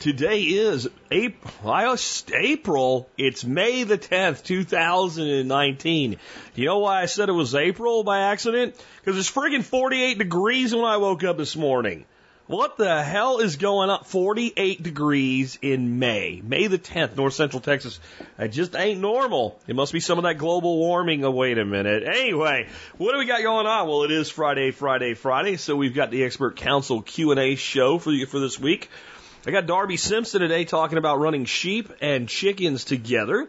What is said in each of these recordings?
Today is April. April. It's May the 10th, 2019. You know why I said it was April by accident? Because it's friggin' 48 degrees when I woke up this morning. What the hell is going on? 48 degrees in May. May the 10th, north central Texas. It just ain't normal. It must be some of that global warming. Oh, wait a minute. Anyway, what do we got going on? Well, it is Friday, Friday, Friday. So we've got the expert council Q&A show for you for this week. I got Darby Simpson today talking about running sheep and chickens together.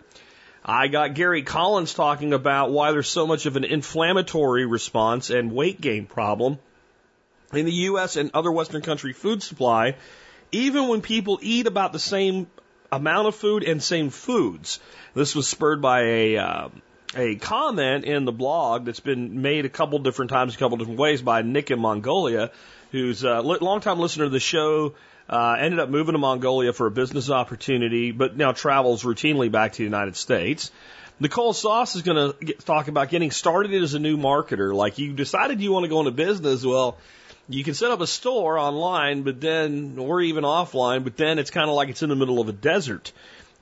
I got Gary Collins talking about why there's so much of an inflammatory response and weight gain problem in the U.S. and other Western country food supply, even when people eat about the same amount of food and same foods. This was spurred by a uh, a comment in the blog that's been made a couple different times, a couple different ways by Nick in Mongolia, who's a longtime listener to the show. Uh, ended up moving to Mongolia for a business opportunity, but now travels routinely back to the United States. Nicole Sauce is going to talk about getting started as a new marketer. Like you decided you want to go into business, well, you can set up a store online, but then, or even offline, but then it's kind of like it's in the middle of a desert.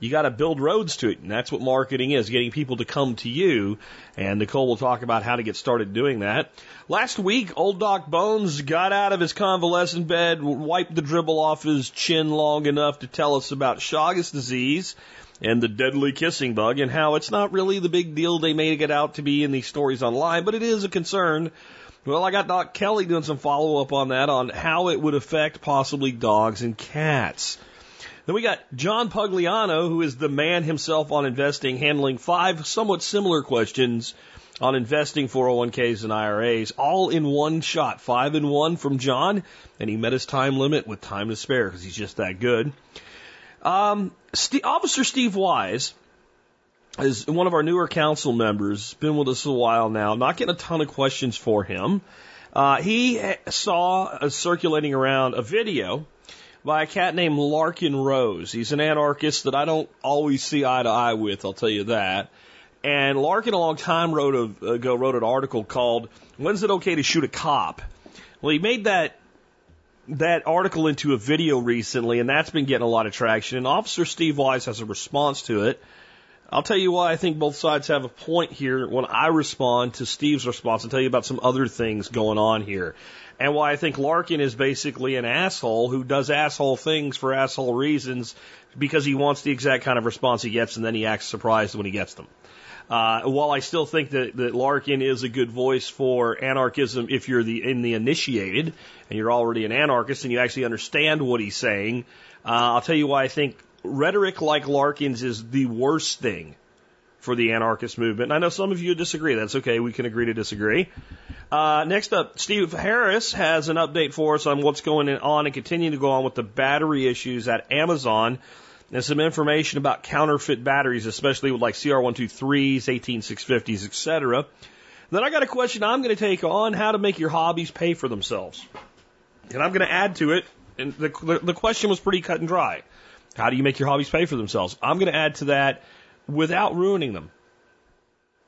You got to build roads to it, and that's what marketing is, getting people to come to you. And Nicole will talk about how to get started doing that. Last week, old Doc Bones got out of his convalescent bed, wiped the dribble off his chin long enough to tell us about Chagas disease and the deadly kissing bug and how it's not really the big deal they make it out to be in these stories online, but it is a concern well, I got Doc Kelly doing some follow up on that on how it would affect possibly dogs and cats. Then we got John Pugliano, who is the man himself on investing, handling five somewhat similar questions on investing 401ks and IRAs, all in one shot, five in one from John, and he met his time limit with time to spare because he's just that good. Um, St- Officer Steve Wise is one of our newer council members, been with us a while now, not getting a ton of questions for him. Uh, he saw uh, circulating around a video by a cat named Larken Rose. He's an anarchist that I don't always see eye to eye with, I'll tell you that. And Larken a long time wrote a, ago, wrote an article called "When's it okay to shoot a cop?" Well, he made that that article into a video recently, and that's been getting a lot of traction. And Officer Steve Wise has a response to it. I'll tell you why I think both sides have a point here when I respond to Steve's response and tell you about some other things going on here. And why I think Larken is basically an asshole who does asshole things for asshole reasons because he wants the exact kind of response he gets and then he acts surprised when he gets them. Uh, while I still think that, that Larken is a good voice for anarchism if you're the in the initiated and you're already an anarchist and you actually understand what he's saying, uh, I'll tell you why I think rhetoric like Larken's is the worst thing for the anarchist movement. And I know some of you disagree. That's okay. We can agree to disagree. Uh, next up, Steve Harris has an update for us on what's going on and continuing to go on with the battery issues at Amazon and some information about counterfeit batteries, especially with like CR123s, 18650s, etc. Then I got a question I'm going to take on how to make your hobbies pay for themselves. And I'm going to add to it. And the, the, the question was pretty cut and dry. How do you make your hobbies pay for themselves? I'm going to add to that without ruining them.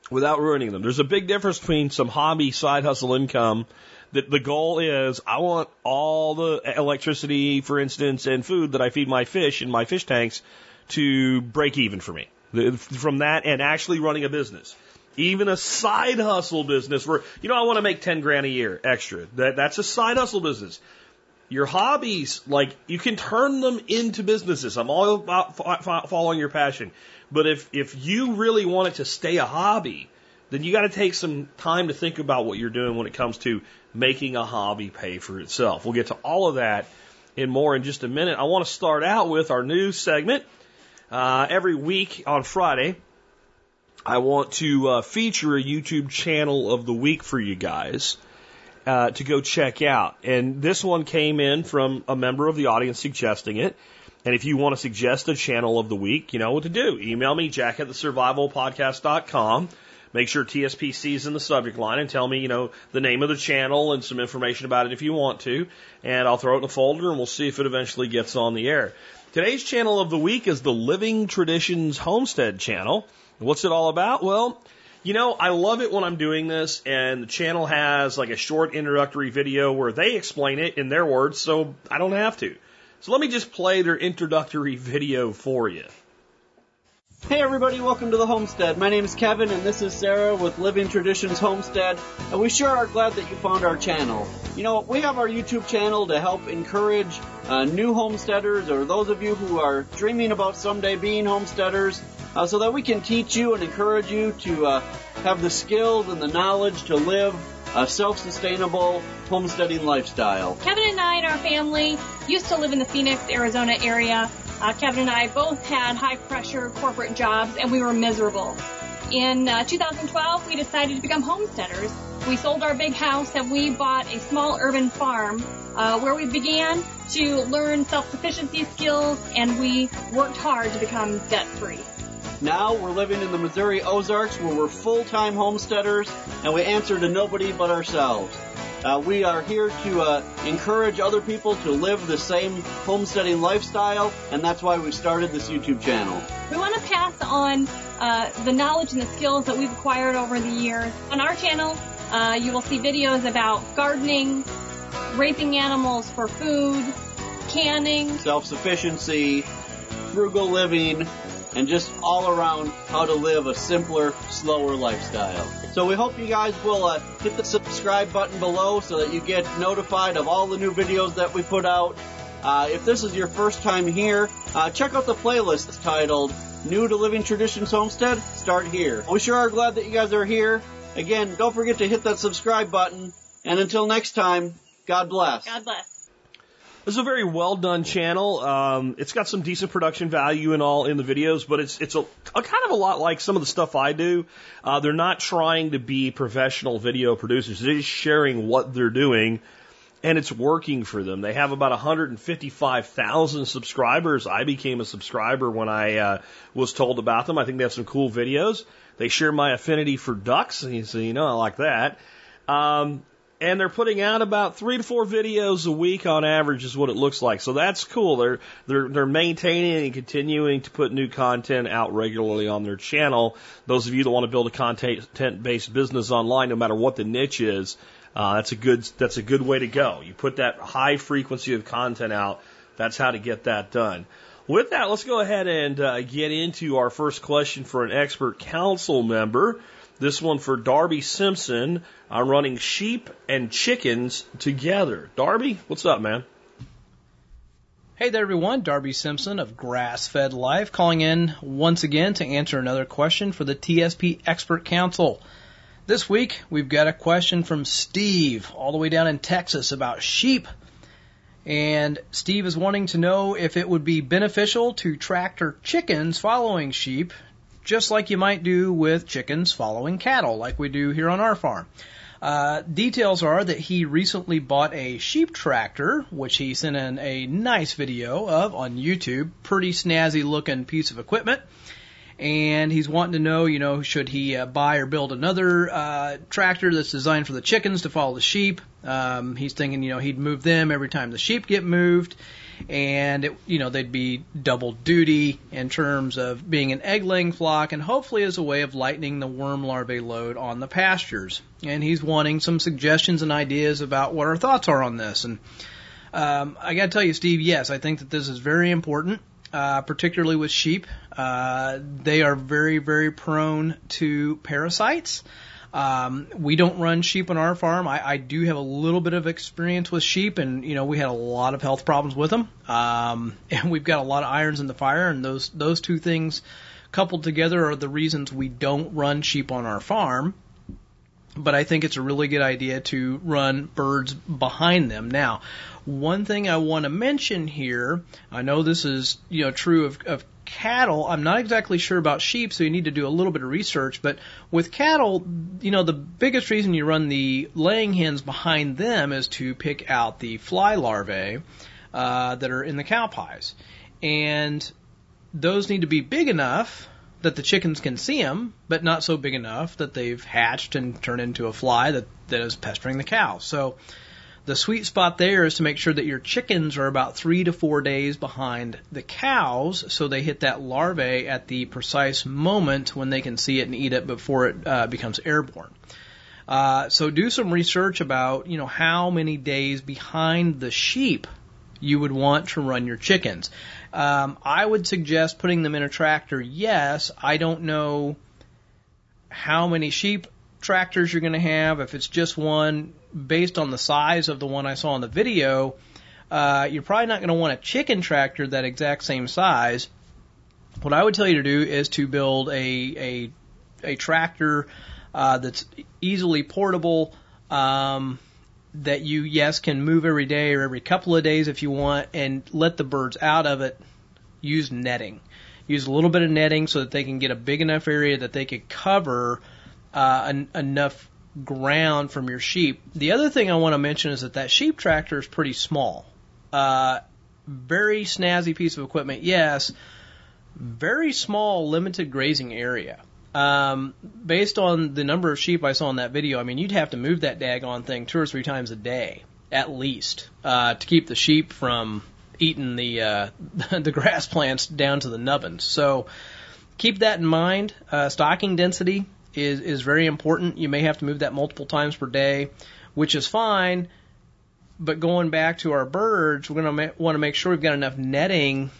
Without ruining them. There's a big difference between some hobby side hustle income that the goal is I want all the electricity, for instance, and food that I feed my fish in my fish tanks to break even for me. From that and actually running a business. Even a side hustle business where, you know, I want to make 10 grand a year extra. That, that's a side hustle business. Your hobbies, like you can turn them into businesses. I'm all about following your passion. But if, if you really want it to stay a hobby, then you got to take some time to think about what you're doing when it comes to making a hobby pay for itself. We'll get to all of that and more in just a minute. I want to start out with our news segment. Uh, every week on Friday, I want to uh, feature a YouTube channel of the week for you guys uh, to go check out. And this one came in from a member of the audience suggesting it. And if you want to suggest a channel of the week, you know what to do. Email me, jack at the survivalpodcast.com. make sure TSPC is in the subject line and tell me, you know, the name of the channel and some information about it if you want to. And I'll throw it in a folder and we'll see if it eventually gets on the air. Today's channel of the week is the Living Traditions Homestead channel. What's it all about? Well, you know, I love it when I'm doing this and the channel has like a short introductory video where they explain it in their words, so I don't have to. So let me just play their introductory video for you. Hey everybody, welcome to the Homestead. My name is Kevin and this is Sarah with Living Traditions Homestead, and we sure are glad that you found our channel. You know, we have our YouTube channel to help encourage uh, new homesteaders or those of you who are dreaming about someday being homesteaders uh, so that we can teach you and encourage you to uh, have the skills and the knowledge to live a self-sustainable homesteading lifestyle. Kevin and I and our family used to live in the Phoenix, Arizona area. Uh, Kevin and I both had high pressure corporate jobs and we were miserable. In uh, 2012, we decided to become homesteaders. We sold our big house and we bought a small urban farm uh, where we began to learn self-sufficiency skills and we worked hard to become debt-free. Now we're living in the Missouri Ozarks where we're full-time homesteaders and we answer to nobody but ourselves. Uh, we are here to uh, encourage other people to live the same homesteading lifestyle, and that's why we started this YouTube channel. We want to pass on uh, the knowledge and the skills that we've acquired over the years. On our channel, uh, you will see videos about gardening, raising animals for food, canning, self-sufficiency, frugal living, and just all around how to live a simpler, slower lifestyle. So we hope you guys will uh, hit the subscribe button below so that you get notified of all the new videos that we put out. Uh, if this is your first time here, uh, check out the playlist titled New to Living Traditions Homestead. Start here. We sure are glad that you guys are here. Again, don't forget to hit that subscribe button. And until next time, God bless. God bless. This is a very well done channel. Um, it's got some decent production value and all in the videos, but it's it's a, a kind of a lot like some of the stuff I do. Uh, they're not trying to be professional video producers. They're just sharing what they're doing, and it's working for them. They have about 155,000 subscribers. I became a subscriber when I uh, was told about them. I think they have some cool videos. They share my affinity for ducks, so you know I like that. Um, and they're putting out about three to four videos a week on average is what it looks like. So that's cool. They're they're they're maintaining and continuing to put new content out regularly on their channel. Those of you that want to build a content based business online, no matter what the niche is, uh, that's a good that's a good way to go. You put that high frequency of content out. That's how to get that done. With that, let's go ahead and uh, get into our first question for an expert council member. This one for Darby Simpson on running sheep and chickens together. Darby, what's up, man? Hey there, everyone. Darby Simpson of Grass Fed Life calling in once again to answer another question for the TSP Expert Council. This week, we've got a question from Steve, all the way down in Texas, about sheep. And Steve is wanting to know if it would be beneficial to tractor chickens following sheep just like you might do with chickens following cattle, like we do here on our farm. Uh, details are that he recently bought a sheep tractor, which he sent in a nice video of on YouTube. Pretty snazzy looking piece of equipment. And he's wanting to know, you know, should he uh, buy or build another uh, tractor that's designed for the chickens to follow the sheep? Um, he's thinking, you know, he'd move them every time the sheep get moved and it, you know they'd be double duty in terms of being an egg laying flock and hopefully as a way of lightening the worm larvae load on the pastures. And he's wanting some suggestions and ideas about what our thoughts are on this. And um, I got to tell you, Steve, yes, I think that this is very important. Uh, particularly with sheep, uh, they are very, very prone to parasites. Um, we don't run sheep on our farm. I, I do have a little bit of experience with sheep, and you know we had a lot of health problems with them. Um, and we've got a lot of irons in the fire, and those those two things coupled together are the reasons we don't run sheep on our farm. But I think it's a really good idea to run birds behind them. Now, one thing I want to mention here, I know this is you know true of, of cattle, I'm not exactly sure about sheep, so you need to do a little bit of research. But with cattle, you know, the biggest reason you run the laying hens behind them is to pick out the fly larvae uh, that are in the cow pies. And those need to be big enough that the chickens can see them, but not so big enough that they've hatched and turned into a fly that, that is pestering the cows. So the sweet spot there is to make sure that your chickens are about three to four days behind the cows, so they hit that larvae at the precise moment when they can see it and eat it before it uh, becomes airborne. Uh, so do some research about you know how many days behind the sheep you would want to run your chickens. Um, I would suggest putting them in a tractor. Yes, I don't know how many sheep tractors you're going to have. If it's just one, based on the size of the one I saw in the video, uh, you're probably not going to want a chicken tractor that exact same size. What I would tell you to do is to build a a, a tractor uh, that's easily portable. Um, that you yes can move every day or every couple of days if you want and let the birds out of it use netting use a little bit of netting so that they can get a big enough area that they could cover uh, en- enough ground from your sheep the other thing i want to mention is that that sheep tractor is pretty small uh, very snazzy piece of equipment yes very small limited grazing area um, based on the number of sheep I saw in that video, I mean, you'd have to move that daggone thing two or three times a day, at least, uh, to keep the sheep from eating the uh, the grass plants down to the nubbins. So keep that in mind. Uh, stocking density is is very important. You may have to move that multiple times per day, which is fine. But going back to our birds, we're going to want to make sure we've got enough netting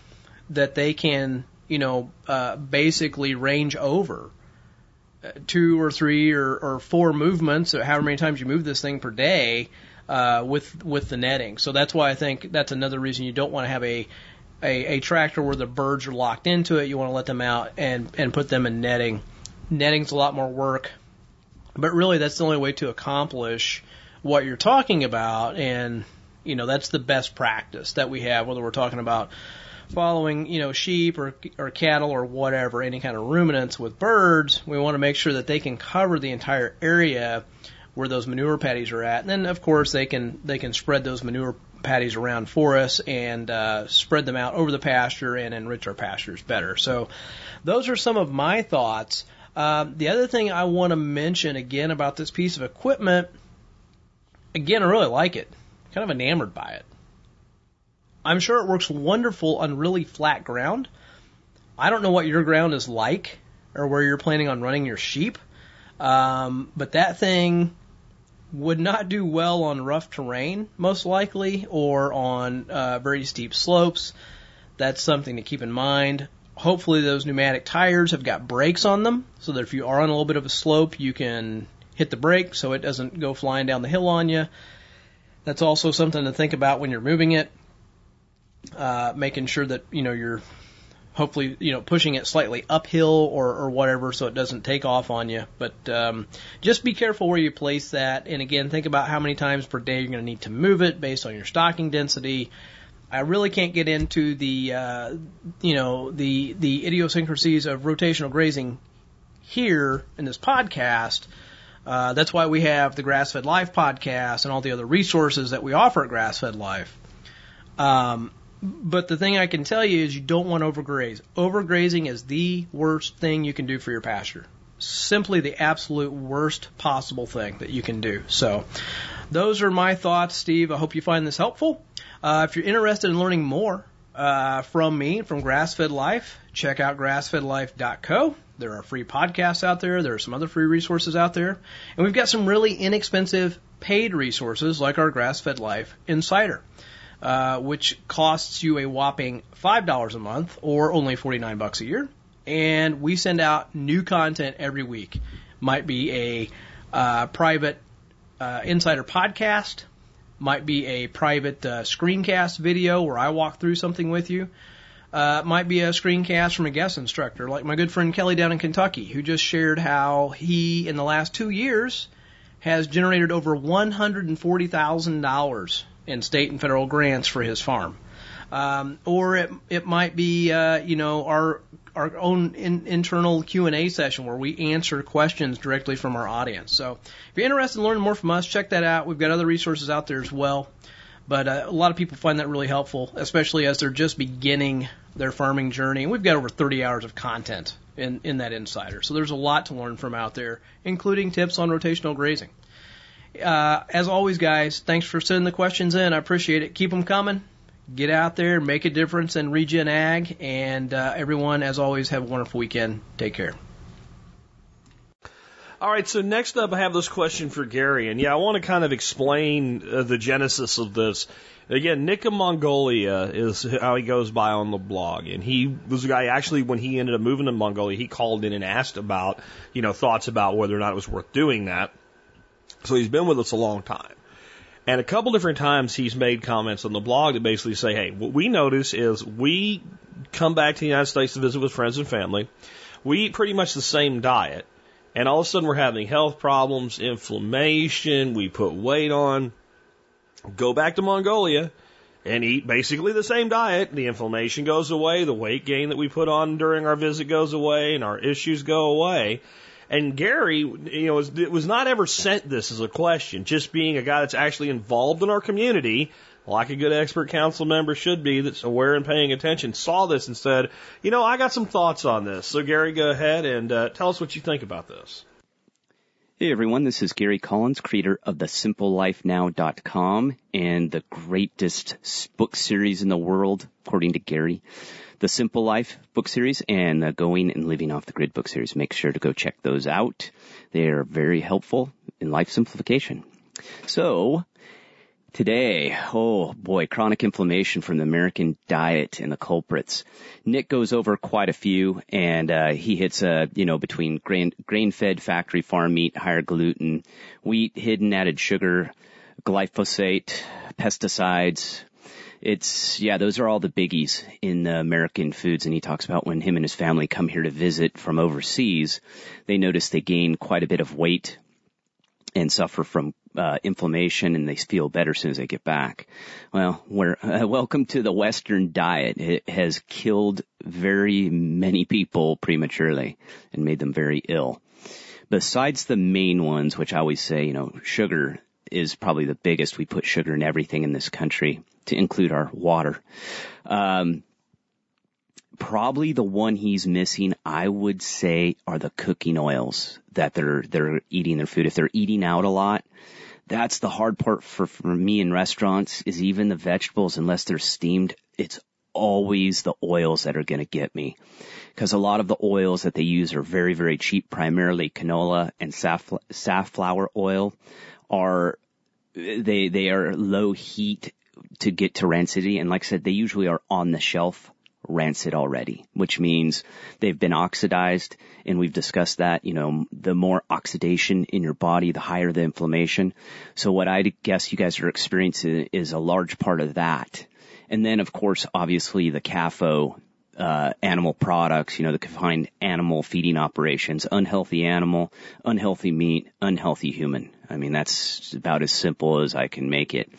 that they can, you know, uh, basically range over two or three or, or four movements, or however many times you move this thing per day, uh, with with the netting. So that's why I think that's another reason you don't want to have a, a a tractor where the birds are locked into it. You want to let them out and and put them in netting. Netting's a lot more work, but really that's the only way to accomplish what you're talking about, and you know that's the best practice that we have. Whether we're talking about following, you know, sheep or, or cattle or whatever, any kind of ruminants with birds, we want to make sure that they can cover the entire area where those manure patties are at. And then, of course, they can they can spread those manure patties around for us and uh, spread them out over the pasture and enrich our pastures better. So, those are some of my thoughts. Uh, the other thing I want to mention again about this piece of equipment, again, I really like it. Kind of enamored by it. I'm sure it works wonderful on really flat ground. I don't know what your ground is like or where you're planning on running your sheep, um, but that thing would not do well on rough terrain, most likely, or on uh, very steep slopes. That's something to keep in mind. Hopefully, those pneumatic tires have got brakes on them, so that if you are on a little bit of a slope, you can hit the brake so it doesn't go flying down the hill on you. That's also something to think about when you're moving it uh, making sure that you know you're hopefully you know pushing it slightly uphill or, or whatever so it doesn't take off on you but um, just be careful where you place that. And again think about how many times per day you're going to need to move it based on your stocking density I really can't get into the uh, you know the the idiosyncrasies of rotational grazing here in this podcast uh, that's why we have the Grass Fed Life podcast and all the other resources that we offer at Grass Fed Life. Um, but the thing I can tell you is you don't want to overgraze. Overgrazing is the worst thing you can do for your pasture. Simply the absolute worst possible thing that you can do. So, those are my thoughts, Steve. I hope you find this helpful. Uh, if you're interested in learning more uh, from me, from Grassfed Life, check out grassfedlife.co. There are free podcasts out there. There are some other free resources out there. And we've got some really inexpensive paid resources like our Grassfed Life Insider. Uh, which costs you a whopping five dollars a month or only forty nine bucks a year. And we send out new content every week. Might be a uh, private uh, insider podcast, might be a private uh, screencast video where I walk through something with you. Uh, might be a screencast from a guest instructor, like my good friend Kelly down in Kentucky, who just shared how he, in the last two years, has generated over $140,000 in state and federal grants for his farm. Um, or it it might be uh, you know our our own in, internal Q and A session where we answer questions directly from our audience. So if you're interested in learning more from us, check that out. We've got other resources out there as well. But uh, a lot of people find that really helpful, especially as they're just beginning their farming journey. And we've got over 30 hours of content in, in that insider. So there's a lot to learn from out there, including tips on rotational grazing. Uh, as always, guys, thanks for sending the questions in. I appreciate it. Keep them coming. Get out there, make a difference in Regen Ag, and uh, everyone, as always, have a wonderful weekend. Take care. All right, so next up, I have this question for Gary, and yeah, I want to kind of explain uh, the genesis of this. Again, Nick of Mongolia is how he goes by on the blog, and he was a guy actually when he ended up moving to Mongolia, he called in and asked about, you know, thoughts about whether or not it was worth doing that. So he's been with us a long time. And a couple different times he's made comments on the blog that basically say, hey, what we notice is we come back to the United States to visit with friends and family. We eat pretty much the same diet and all of a sudden we're having health problems, inflammation, we put weight on. Go back to Mongolia and eat basically the same diet. The inflammation goes away, the weight gain that we put on during our visit goes away, and our issues go away. And Gary, you know, was, was not ever sent this as a question. Just being a guy that's actually involved in our community, like a good expert council member should be, that's aware and paying attention, saw this and said, you know, I got some thoughts on this. So, Gary, go ahead and uh, tell us what you think about this. Hey everyone, this is Gary Collins, creator of the simplelifenow.com and the greatest book series in the world, according to Gary. The Simple Life book series and the Going and Living Off the Grid book series. Make sure to go check those out. They are very helpful in life simplification. So, Today, oh boy, chronic inflammation from the American diet and the culprits. Nick goes over quite a few and, uh, he hits, uh, you know, between grain, grain-fed factory farm meat, higher gluten, wheat, hidden added sugar, glyphosate, pesticides. It's, yeah, those are all the biggies in the American foods. And he talks about when him and his family come here to visit from overseas, they notice they gain quite a bit of weight and suffer from uh, inflammation and they feel better as soon as they get back. Well, we're, uh, welcome to the Western diet. It has killed very many people prematurely and made them very ill. Besides the main ones, which I always say, you know, sugar is probably the biggest. We put sugar in everything in this country to include our water. Um, probably the one he's missing, I would say, are the cooking oils that they're they're eating their food. If they're eating out a lot, that's the hard part for, for me in restaurants is even the vegetables, unless they're steamed, it's always the oils that are going to get me. Because a lot of the oils that they use are very, very cheap, primarily canola and safflower oil are, they, they are low heat to get to rancidity. And like I said, they usually are on the shelf rancid already, which means they've been oxidized. And we've discussed that, you know, the more oxidation in your body, the higher the inflammation. So what I guess you guys are experiencing is a large part of that. And then of course, obviously the CAFO, uh, animal products, you know, the confined animal feeding operations, unhealthy animal, unhealthy meat, unhealthy human. I mean, that's about as simple as I can make it.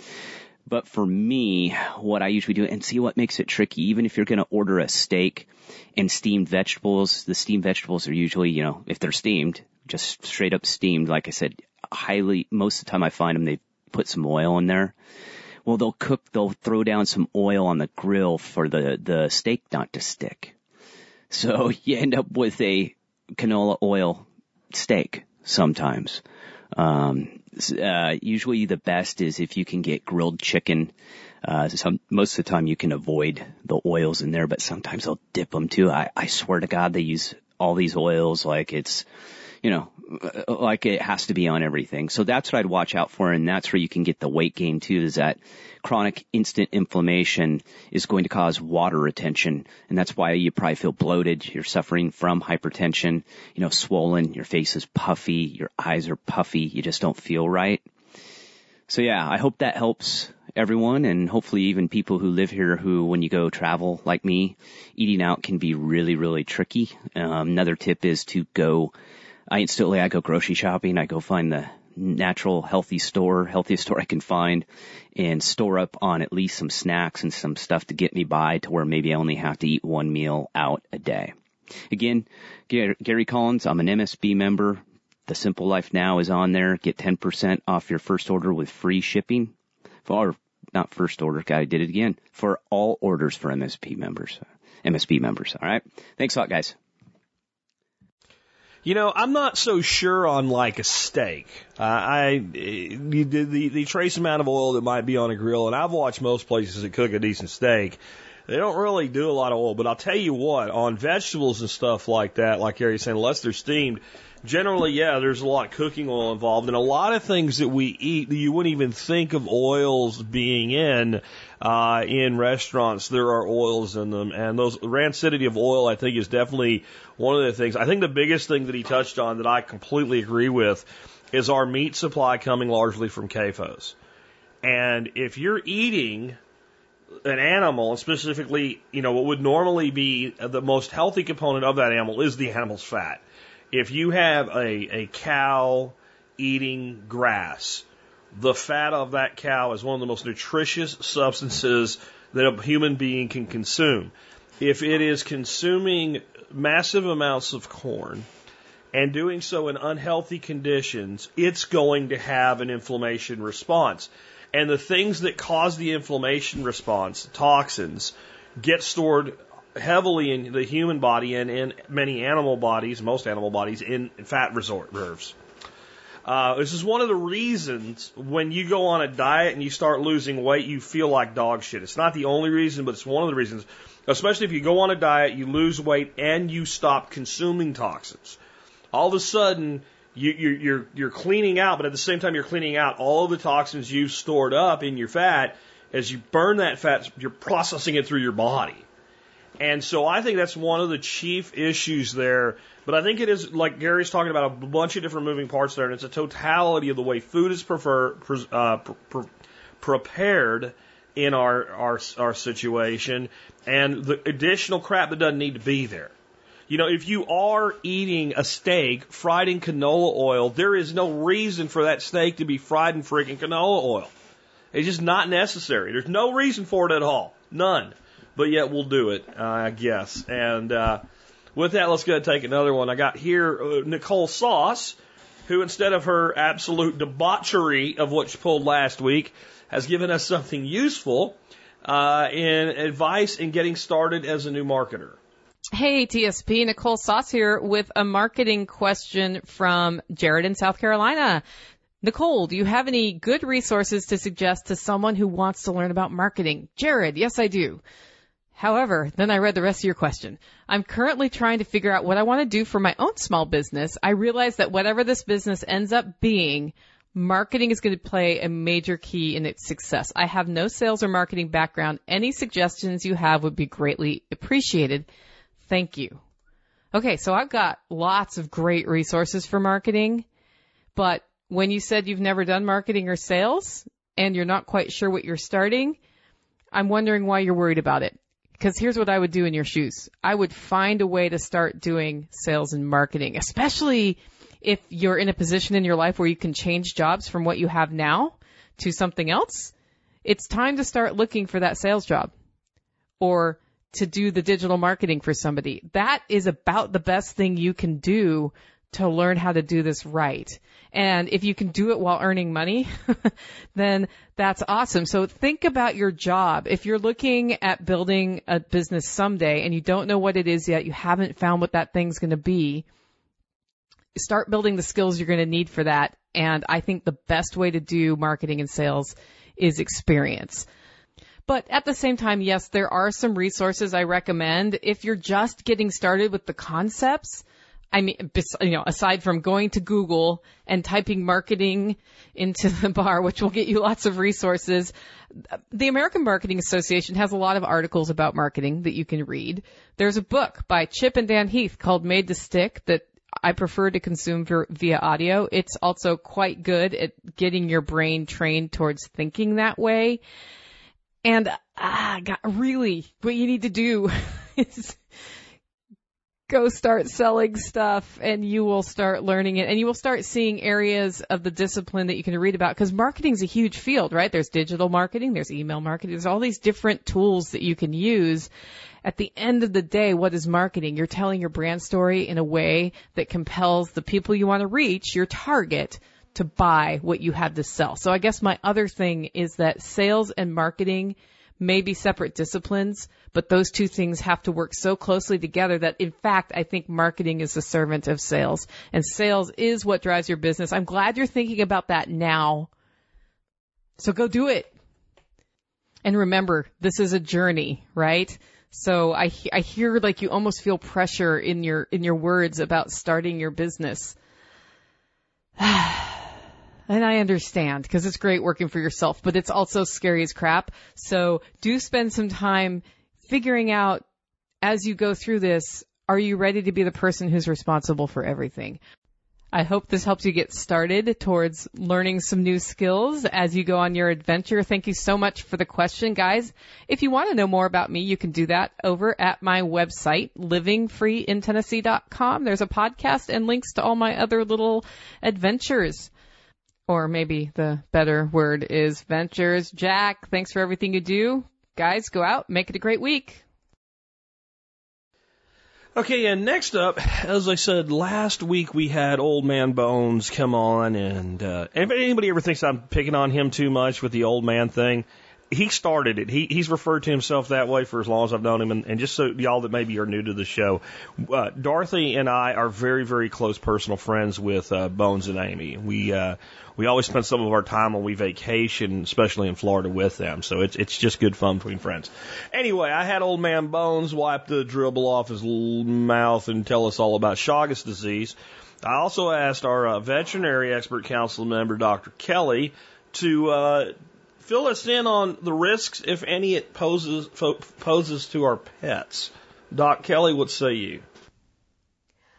But for me, what I usually do, and see what makes it tricky, even if you're going to order a steak and steamed vegetables, the steamed vegetables are usually, you know, if they're steamed, just straight up steamed, like I said, highly, most of the time I find them, they put some oil in there. Well, they'll cook, they'll throw down some oil on the grill for the, the steak not to stick. So you end up with a canola oil steak sometimes. Um, uh, usually the best is if you can get grilled chicken. Uh, some, most of the time you can avoid the oils in there, but sometimes they'll dip them too. I, I swear to God they use all these oils like it's, you know, like it has to be on everything. So that's what I'd watch out for, and that's where you can get the weight gain too. Is that chronic instant inflammation is going to cause water retention, and that's why you probably feel bloated. You're suffering from hypertension, you know, swollen. Your face is puffy. Your eyes are puffy. You just don't feel right. So yeah, I hope that helps everyone and hopefully even people who live here who, when you go travel like me, eating out can be really, really tricky. Um, another tip is to go I instantly I go grocery shopping. I go find the natural healthy store, healthiest store I can find and store up on at least some snacks and some stuff to get me by to where maybe I only have to eat one meal out a day. Again, Gary Collins, I'm an MSB member. The Simple Life Now is on there. Get 10% off your first order with free shipping. Or not first order, God, I did it again. For all orders for MSP members. MSB members. All right. Thanks a lot, guys. You know, I'm not so sure on like a steak. Uh, I the, the the trace amount of oil that might be on a grill, and I've watched most places that cook a decent steak. They don't really do a lot of oil, but I'll tell you what, on vegetables and stuff like that, like Gary's saying, unless they're steamed, generally, yeah, there's a lot of cooking oil involved, and a lot of things that we eat that you wouldn't even think of oils being in uh, in restaurants. There are oils in them, and those rancidity of oil, I think, is definitely one of the things. I think the biggest thing that he touched on that I completely agree with is our meat supply coming largely from CAFOs. And if you're eating an animal, and specifically, you know, what would normally be the most healthy component of that animal is the animal's fat. If you have a, a cow eating grass, the fat of that cow is one of the most nutritious substances that a human being can consume. If it is consuming massive amounts of corn and doing so in unhealthy conditions, it's going to have an inflammation response. And the things that cause the inflammation response, toxins, get stored heavily in the human body and in many animal bodies, most animal bodies, in fat reserves. Uh, this is one of the reasons when you go on a diet and you start losing weight, you feel like dog shit. It's not the only reason, but it's one of the reasons. Especially if you go on a diet, you lose weight, and you stop consuming toxins. All of a sudden, you, you're, you're, you're cleaning out, but at the same time, you're cleaning out all of the toxins you've stored up in your fat. As you burn that fat, you're processing it through your body. And so I think that's one of the chief issues there. But I think it is, like Gary's talking about, a bunch of different moving parts there, and it's a totality of the way food is prefer, uh, pre prepared in our, our, our situation and the additional crap that doesn't need to be there. You know, if you are eating a steak fried in canola oil, there is no reason for that steak to be fried in freaking canola oil. It's just not necessary. There's no reason for it at all. None. But yet we'll do it, uh, I guess. And uh, with that, let's go take another one. I got here uh, Nicole Sauce, who instead of her absolute debauchery of what she pulled last week, has given us something useful uh, in advice in getting started as a new marketer. Hey, TSP, Nicole Sauce here with a marketing question from Jared in South Carolina. Nicole, do you have any good resources to suggest to someone who wants to learn about marketing? Jared, yes, I do. However, then I read the rest of your question. I'm currently trying to figure out what I want to do for my own small business. I realize that whatever this business ends up being, marketing is going to play a major key in its success. I have no sales or marketing background. Any suggestions you have would be greatly appreciated. Thank you. Okay, so I've got lots of great resources for marketing, but when you said you've never done marketing or sales and you're not quite sure what you're starting, I'm wondering why you're worried about it. Because here's what I would do in your shoes. I would find a way to start doing sales and marketing, especially if you're in a position in your life where you can change jobs from what you have now to something else. It's time to start looking for that sales job or to do the digital marketing for somebody. That is about the best thing you can do to learn how to do this right. And if you can do it while earning money, then that's awesome. So think about your job. If you're looking at building a business someday and you don't know what it is yet, you haven't found what that thing's going to be, start building the skills you're going to need for that. And I think the best way to do marketing and sales is experience. But at the same time, yes, there are some resources I recommend. If you're just getting started with the concepts, I mean, you know, aside from going to Google and typing marketing into the bar, which will get you lots of resources, the American Marketing Association has a lot of articles about marketing that you can read. There's a book by Chip and Dan Heath called Made to Stick that I prefer to consume via audio. It's also quite good at getting your brain trained towards thinking that way. And ah, God, really, what you need to do is go start selling stuff and you will start learning it and you will start seeing areas of the discipline that you can read about because marketing is a huge field, right? There's digital marketing, there's email marketing, there's all these different tools that you can use. At the end of the day, what is marketing? You're telling your brand story in a way that compels the people you want to reach, your target, to buy what you have to sell. So I guess my other thing is that sales and marketing may be separate disciplines, but those two things have to work so closely together that in fact, I think marketing is the servant of sales and sales is what drives your business. I'm glad you're thinking about that now. So go do it. And remember, this is a journey, right? So I, I hear like you almost feel pressure in your, in your words about starting your business. And I understand because it's great working for yourself, but it's also scary as crap. So do spend some time figuring out as you go through this, are you ready to be the person who's responsible for everything? I hope this helps you get started towards learning some new skills as you go on your adventure. Thank you so much for the question, guys. If you want to know more about me, you can do that over at my website, livingfreeintennessee.com. There's a podcast and links to all my other little adventures. Or maybe the better word is ventures. Jack, thanks for everything you do. Guys, go out, make it a great week. Okay, and next up, as I said last week, we had Old Man Bones come on, and uh, if anybody ever thinks I'm picking on him too much with the old man thing, he started it. He he's referred to himself that way for as long as I've known him. And, and just so y'all that maybe are new to the show, uh, Dorothy and I are very very close personal friends with uh, Bones and Amy. We uh, we always spend some of our time when we vacation, especially in Florida, with them. So it's it's just good fun between friends. Anyway, I had old man Bones wipe the dribble off his mouth and tell us all about Chagas disease. I also asked our uh, veterinary expert council member, Dr. Kelly, to uh, fill us in on the risks, if any, it poses poses to our pets. Doc Kelly, what say you?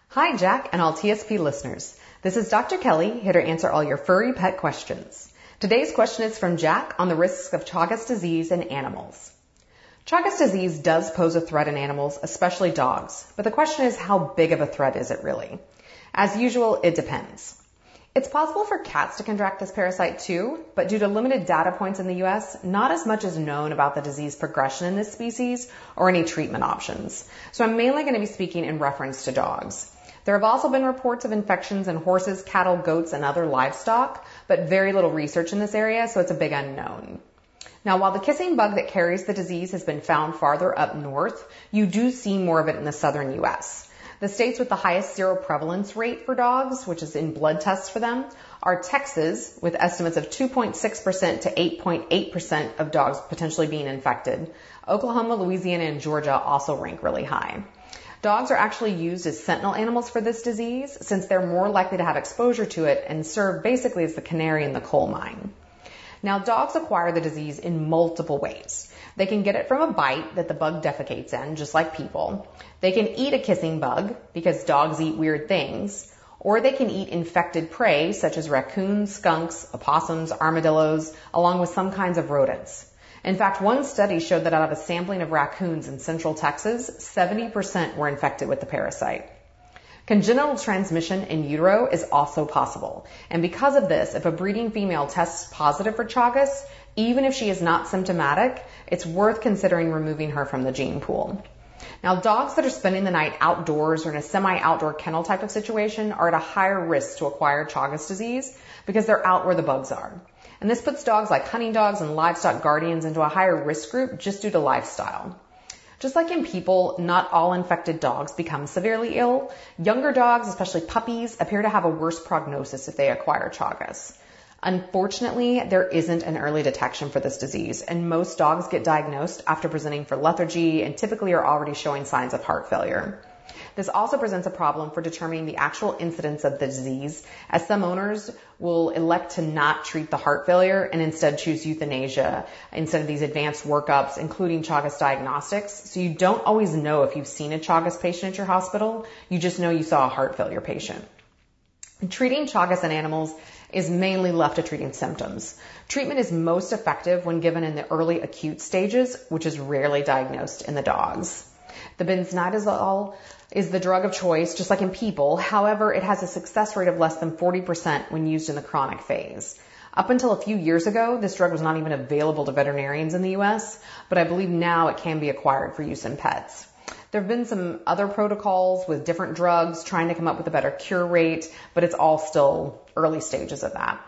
Hi, Jack, and all TSP listeners. This is Dr. Kelly, here to answer all your furry pet questions. Today's question is from Jack on the risks of Chagas disease in animals. Chagas disease does pose a threat in animals, especially dogs, but the question is how big of a threat is it really? As usual, it depends. It's possible for cats to contract this parasite too, but due to limited data points in the US, not as much is known about the disease progression in this species or any treatment options. So I'm mainly going to be speaking in reference to dogs. There have also been reports of infections in horses, cattle, goats, and other livestock, but very little research in this area, so it's a big unknown. Now, while the kissing bug that carries the disease has been found farther up north, you do see more of it in the southern US. The states with the highest seroprevalence rate for dogs, which is in blood tests for them, are Texas, with estimates of 2.6% to 8.8% of dogs potentially being infected. Oklahoma, Louisiana, and Georgia also rank really high. Dogs are actually used as sentinel animals for this disease since they're more likely to have exposure to it and serve basically as the canary in the coal mine. Now, dogs acquire the disease in multiple ways. They can get it from a bite that the bug defecates in, just like people. They can eat a kissing bug because dogs eat weird things. Or they can eat infected prey such as raccoons, skunks, opossums, armadillos, along with some kinds of rodents. In fact, one study showed that out of a sampling of raccoons in central Texas, 70% were infected with the parasite. Congenital transmission in utero is also possible. And because of this, if a breeding female tests positive for Chagas, even if she is not symptomatic, it's worth considering removing her from the gene pool. Now, dogs that are spending the night outdoors or in a semi-outdoor kennel type of situation are at a higher risk to acquire Chagas disease because they're out where the bugs are. And this puts dogs like hunting dogs and livestock guardians into a higher risk group just due to lifestyle. Just like in people, not all infected dogs become severely ill. Younger dogs, especially puppies, appear to have a worse prognosis if they acquire Chagas. Unfortunately, there isn't an early detection for this disease, and most dogs get diagnosed after presenting for lethargy and typically are already showing signs of heart failure. This also presents a problem for determining the actual incidence of the disease, as some owners will elect to not treat the heart failure and instead choose euthanasia instead of these advanced workups, including Chagas diagnostics. So you don't always know if you've seen a Chagas patient at your hospital. You just know you saw a heart failure patient. Treating Chagas in animals is mainly left to treating symptoms. Treatment is most effective when given in the early acute stages, which is rarely diagnosed in the dogs. The benznidazole is the drug of choice, just like in people. However, it has a success rate of less than 40% when used in the chronic phase. Up until a few years ago, this drug was not even available to veterinarians in the U.S., but I believe now it can be acquired for use in pets. There have been some other protocols with different drugs trying to come up with a better cure rate, but it's all still early stages of that.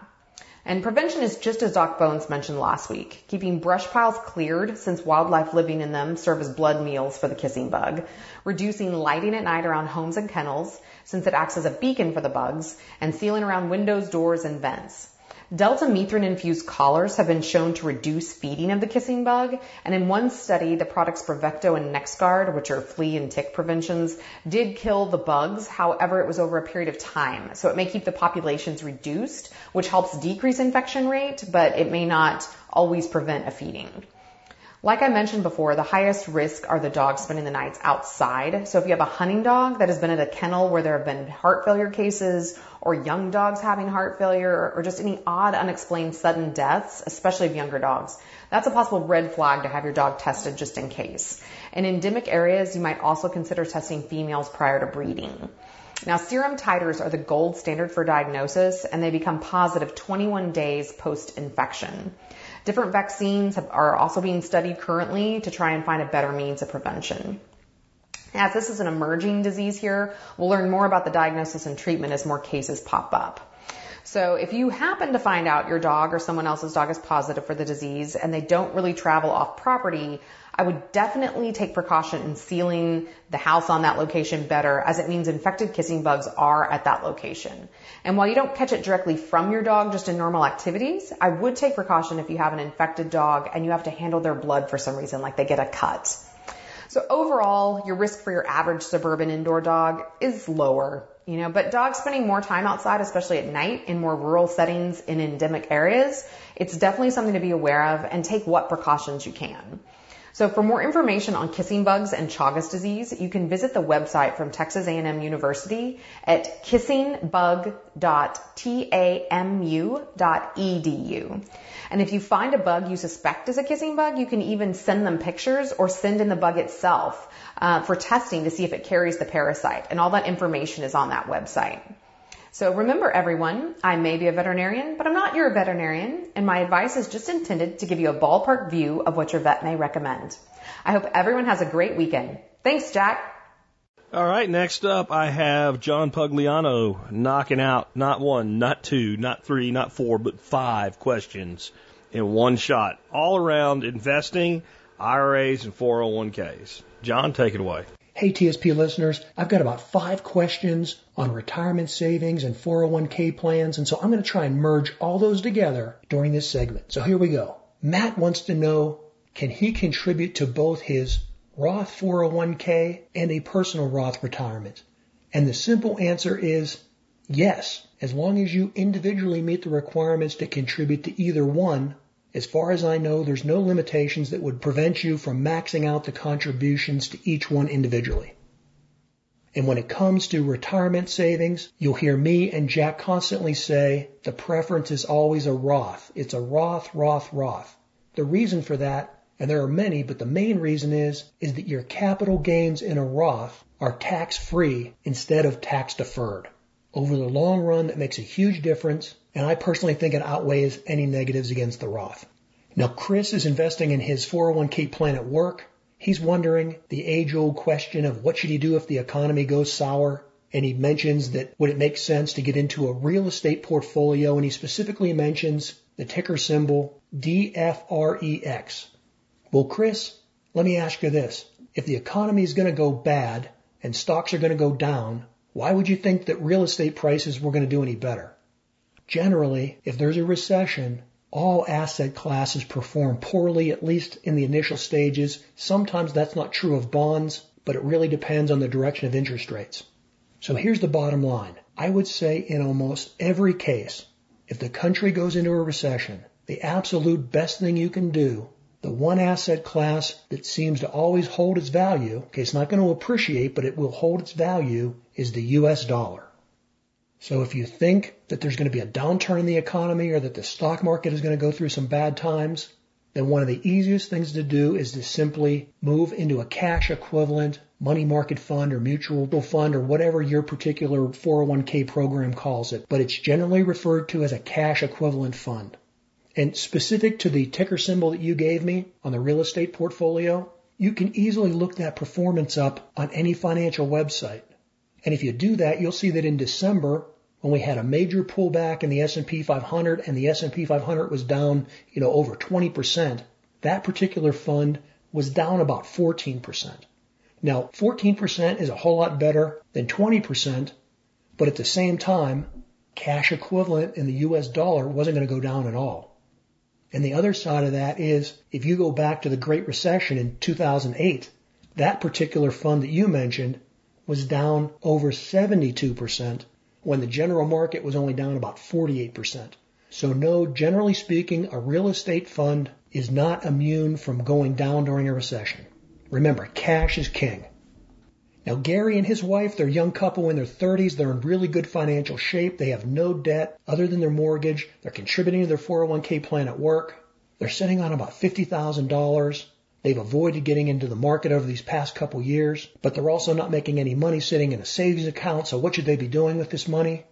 And prevention is just as Doc Bones mentioned last week, keeping brush piles cleared since wildlife living in them serve as blood meals for the kissing bug, reducing lighting at night around homes and kennels since it acts as a beacon for the bugs, and sealing around windows, doors, and vents. Deltamethrin infused collars have been shown to reduce feeding of the kissing bug, and in one study, the products Bravecto and NexGard, which are flea and tick preventions, did kill the bugs. However, it was over a period of time, so it may keep the populations reduced, which helps decrease infection rate, but it may not always prevent a feeding. Like I mentioned before, the highest risk are the dogs spending the nights outside. So if you have a hunting dog that has been at a kennel where there have been heart failure cases or young dogs having heart failure or just any odd unexplained sudden deaths, especially of younger dogs, that's a possible red flag to have your dog tested just in case. In endemic areas, you might also consider testing females prior to breeding. Now, serum titers are the gold standard for diagnosis and they become positive 21 days post infection. Different vaccines have, are also being studied currently to try and find a better means of prevention. As this is an emerging disease here, we'll learn more about the diagnosis and treatment as more cases pop up. So if you happen to find out your dog or someone else's dog is positive for the disease and they don't really travel off property, I would definitely take precaution in sealing the house on that location better as it means infected kissing bugs are at that location. And while you don't catch it directly from your dog just in normal activities, I would take precaution if you have an infected dog and you have to handle their blood for some reason, like they get a cut. So overall, your risk for your average suburban indoor dog is lower, you know, but dogs spending more time outside, especially at night in more rural settings in endemic areas, it's definitely something to be aware of and take what precautions you can. So for more information on kissing bugs and Chagas disease, you can visit the website from Texas A&M University at kissingbug.tamu.edu. And if you find a bug you suspect is a kissing bug, you can even send them pictures or send in the bug itself uh, for testing to see if it carries the parasite. And all that information is on that website. So remember everyone, I may be a veterinarian, but I'm not your veterinarian, and my advice is just intended to give you a ballpark view of what your vet may recommend. I hope everyone has a great weekend. Thanks, Jack. All right, next up I have John Pugliano knocking out not one, not two, not three, not four, but five questions in one shot, all around investing, IRAs, and 401ks. John, take it away. Hey TSP listeners, I've got about five questions on retirement savings and 401k plans, and so I'm going to try and merge all those together during this segment. So here we go. Matt wants to know, can he contribute to both his Roth 401k and a personal Roth retirement? And the simple answer is yes, as long as you individually meet the requirements to contribute to either one as far as I know, there's no limitations that would prevent you from maxing out the contributions to each one individually. And when it comes to retirement savings, you'll hear me and Jack constantly say the preference is always a Roth. It's a Roth, Roth, Roth. The reason for that, and there are many, but the main reason is, is that your capital gains in a Roth are tax free instead of tax deferred. Over the long run, that makes a huge difference and I personally think it outweighs any negatives against the Roth. Now, Chris is investing in his 401k plan at work. He's wondering the age old question of what should he do if the economy goes sour? And he mentions that would it make sense to get into a real estate portfolio? And he specifically mentions the ticker symbol DFREX. Well, Chris, let me ask you this. If the economy is going to go bad and stocks are going to go down, why would you think that real estate prices were going to do any better? Generally, if there's a recession, all asset classes perform poorly, at least in the initial stages. Sometimes that's not true of bonds, but it really depends on the direction of interest rates. So here's the bottom line. I would say in almost every case, if the country goes into a recession, the absolute best thing you can do, the one asset class that seems to always hold its value, okay, it's not going to appreciate, but it will hold its value, is the US dollar. So if you think that there's going to be a downturn in the economy or that the stock market is going to go through some bad times, then one of the easiest things to do is to simply move into a cash equivalent money market fund or mutual fund or whatever your particular 401k program calls it. But it's generally referred to as a cash equivalent fund. And specific to the ticker symbol that you gave me on the real estate portfolio, you can easily look that performance up on any financial website. And if you do that, you'll see that in December, when we had a major pullback in the S&P 500 and the S&P 500 was down, you know, over 20%, that particular fund was down about 14%. Now, 14% is a whole lot better than 20%, but at the same time, cash equivalent in the US dollar wasn't going to go down at all. And the other side of that is if you go back to the Great Recession in 2008, that particular fund that you mentioned was down over 72% when the general market was only down about 48%. So no, generally speaking, a real estate fund is not immune from going down during a recession. Remember, cash is king. Now, Gary and his wife, they're a young couple in their 30s. They're in really good financial shape. They have no debt other than their mortgage. They're contributing to their 401k plan at work. They're sitting on about $50,000. They've avoided getting into the market over these past couple years, but they're also not making any money sitting in a savings account. So what should they be doing with this money?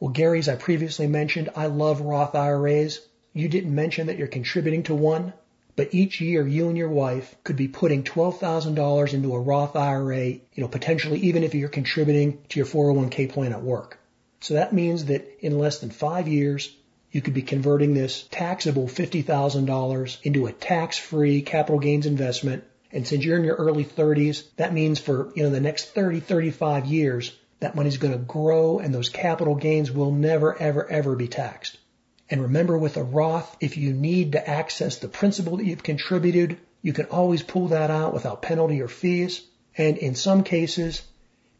Well, Gary, as I previously mentioned, I love Roth IRAs. You didn't mention that you're contributing to one. But each year, you and your wife could be putting $12,000 into a Roth IRA, you know, potentially even if you're contributing to your 401k plan at work. So that means that in less than five years, you could be converting this taxable $50,000 into a tax-free capital gains investment. And since you're in your early 30s, that means for, you know, the next 30, 35 years, that money's going to grow and those capital gains will never, ever, ever be taxed. And remember with a Roth, if you need to access the principal that you've contributed, you can always pull that out without penalty or fees. And in some cases,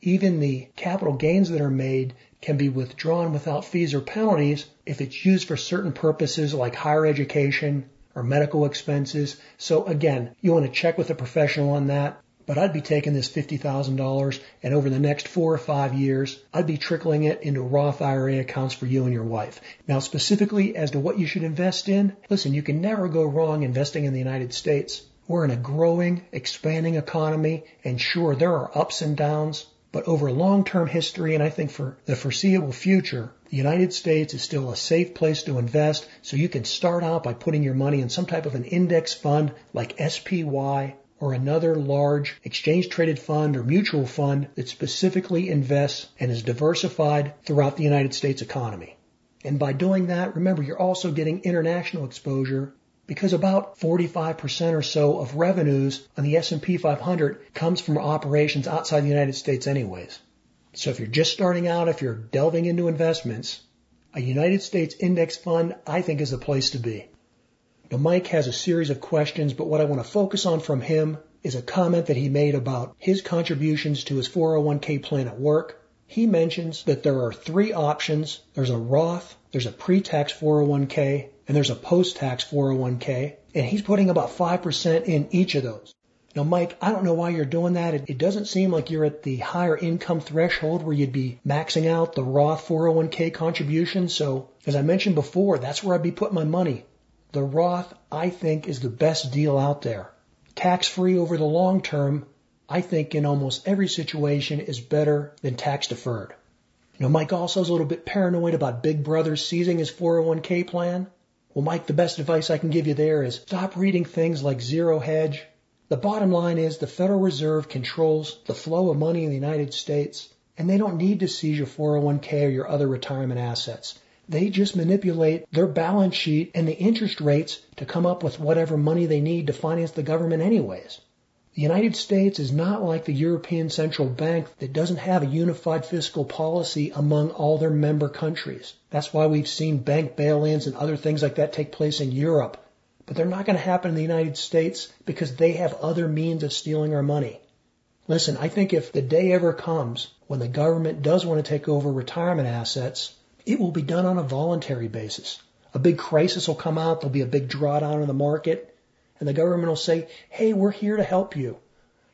even the capital gains that are made can be withdrawn without fees or penalties if it's used for certain purposes like higher education or medical expenses. So again, you want to check with a professional on that but I'd be taking this $50,000 and over the next four or five years, I'd be trickling it into Roth IRA accounts for you and your wife. Now, specifically as to what you should invest in, listen, you can never go wrong investing in the United States. We're in a growing, expanding economy, and sure, there are ups and downs, but over long-term history, and I think for the foreseeable future, the United States is still a safe place to invest, so you can start out by putting your money in some type of an index fund like SPY or another large exchange traded fund or mutual fund that specifically invests and is diversified throughout the United States economy. And by doing that, remember, you're also getting international exposure because about 45% or so of revenues on the S&P 500 comes from operations outside the United States anyways. So if you're just starting out, if you're delving into investments, a United States index fund I think is the place to be. Now, Mike has a series of questions, but what I want to focus on from him is a comment that he made about his contributions to his 401k plan at work. He mentions that there are three options. There's a Roth, there's a pre-tax 401k, and there's a post-tax 401k, and he's putting about 5% in each of those. Now, Mike, I don't know why you're doing that. It, it, doesn't seem like you're at the higher income threshold where you'd be maxing out the Roth 401k contribution. So, as I mentioned before, that's where I'd be putting my money. The Roth, I think, is the best deal out there. Tax free over the long term, I think in almost every situation is better than tax deferred. Know, Mike also is a little bit paranoid about Big Brother seizing his 401k plan. Well, Mike, the best advice I can give you there is stop reading things like Zero Hedge. The bottom line is the Federal Reserve controls the flow of money in the United States, and they don't need to seize your 401k or your other retirement assets. They just manipulate their balance sheet and the interest rates to come up with whatever money they need to finance the government anyways. The United States is not like the European Central Bank that doesn't have a unified fiscal policy among all their member countries. That's why we've seen bank bail-ins and other things like that take place in Europe. But they're not going to happen in the United States because they have other means of stealing our money. Listen, I think if the day ever comes when the government does want to take over retirement assets, it will be done on a voluntary basis. A big crisis will come out, there'll be a big drawdown in the market, and the government will say, hey, we're here to help you.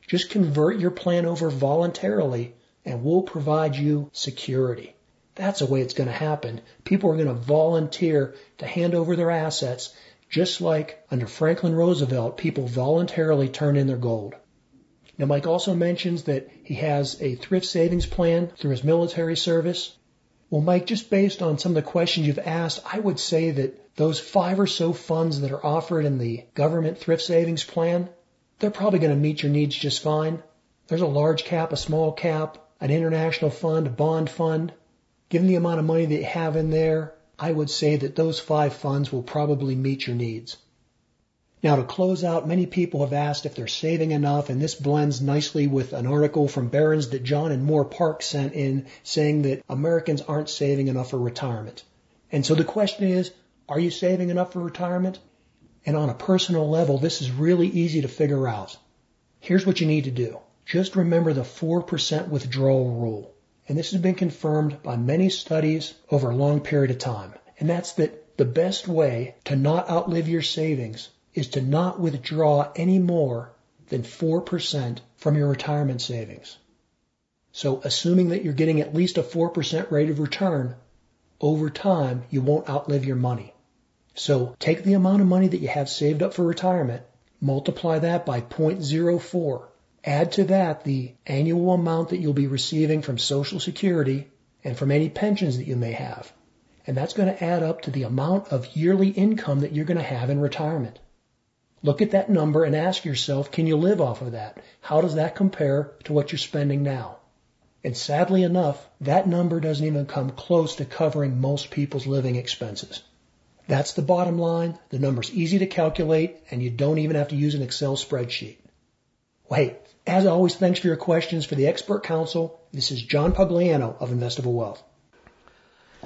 Just convert your plan over voluntarily and we'll provide you security. That's the way it's going to happen. People are going to volunteer to hand over their assets just like under Franklin Roosevelt, people voluntarily turn in their gold. Now, Mike also mentions that he has a thrift savings plan through his military service. Well, Mike, just based on some of the questions you've asked, I would say that those five or so funds that are offered in the government thrift savings plan, they're probably going to meet your needs just fine. There's a large cap, a small cap, an international fund, a bond fund. given the amount of money that you have in there, I would say that those five funds will probably meet your needs. Now to close out, many people have asked if they're saving enough, and this blends nicely with an article from Barron's that John and Moore Park sent in saying that Americans aren't saving enough for retirement. And so the question is, are you saving enough for retirement? And on a personal level, this is really easy to figure out. Here's what you need to do. Just remember the 4% withdrawal rule. And this has been confirmed by many studies over a long period of time. And that's that the best way to not outlive your savings is to not withdraw any more than 4% from your retirement savings. So assuming that you're getting at least a 4% rate of return, over time you won't outlive your money. So take the amount of money that you have saved up for retirement, multiply that by 0.04, add to that the annual amount that you'll be receiving from Social Security and from any pensions that you may have. And that's going to add up to the amount of yearly income that you're going to have in retirement. Look at that number and ask yourself, can you live off of that? How does that compare to what you're spending now? And sadly enough, that number doesn't even come close to covering most people's living expenses. That's the bottom line. The number's easy to calculate and you don't even have to use an Excel spreadsheet. Wait, as always, thanks for your questions for the expert council. This is John Pugliano of Investable Wealth.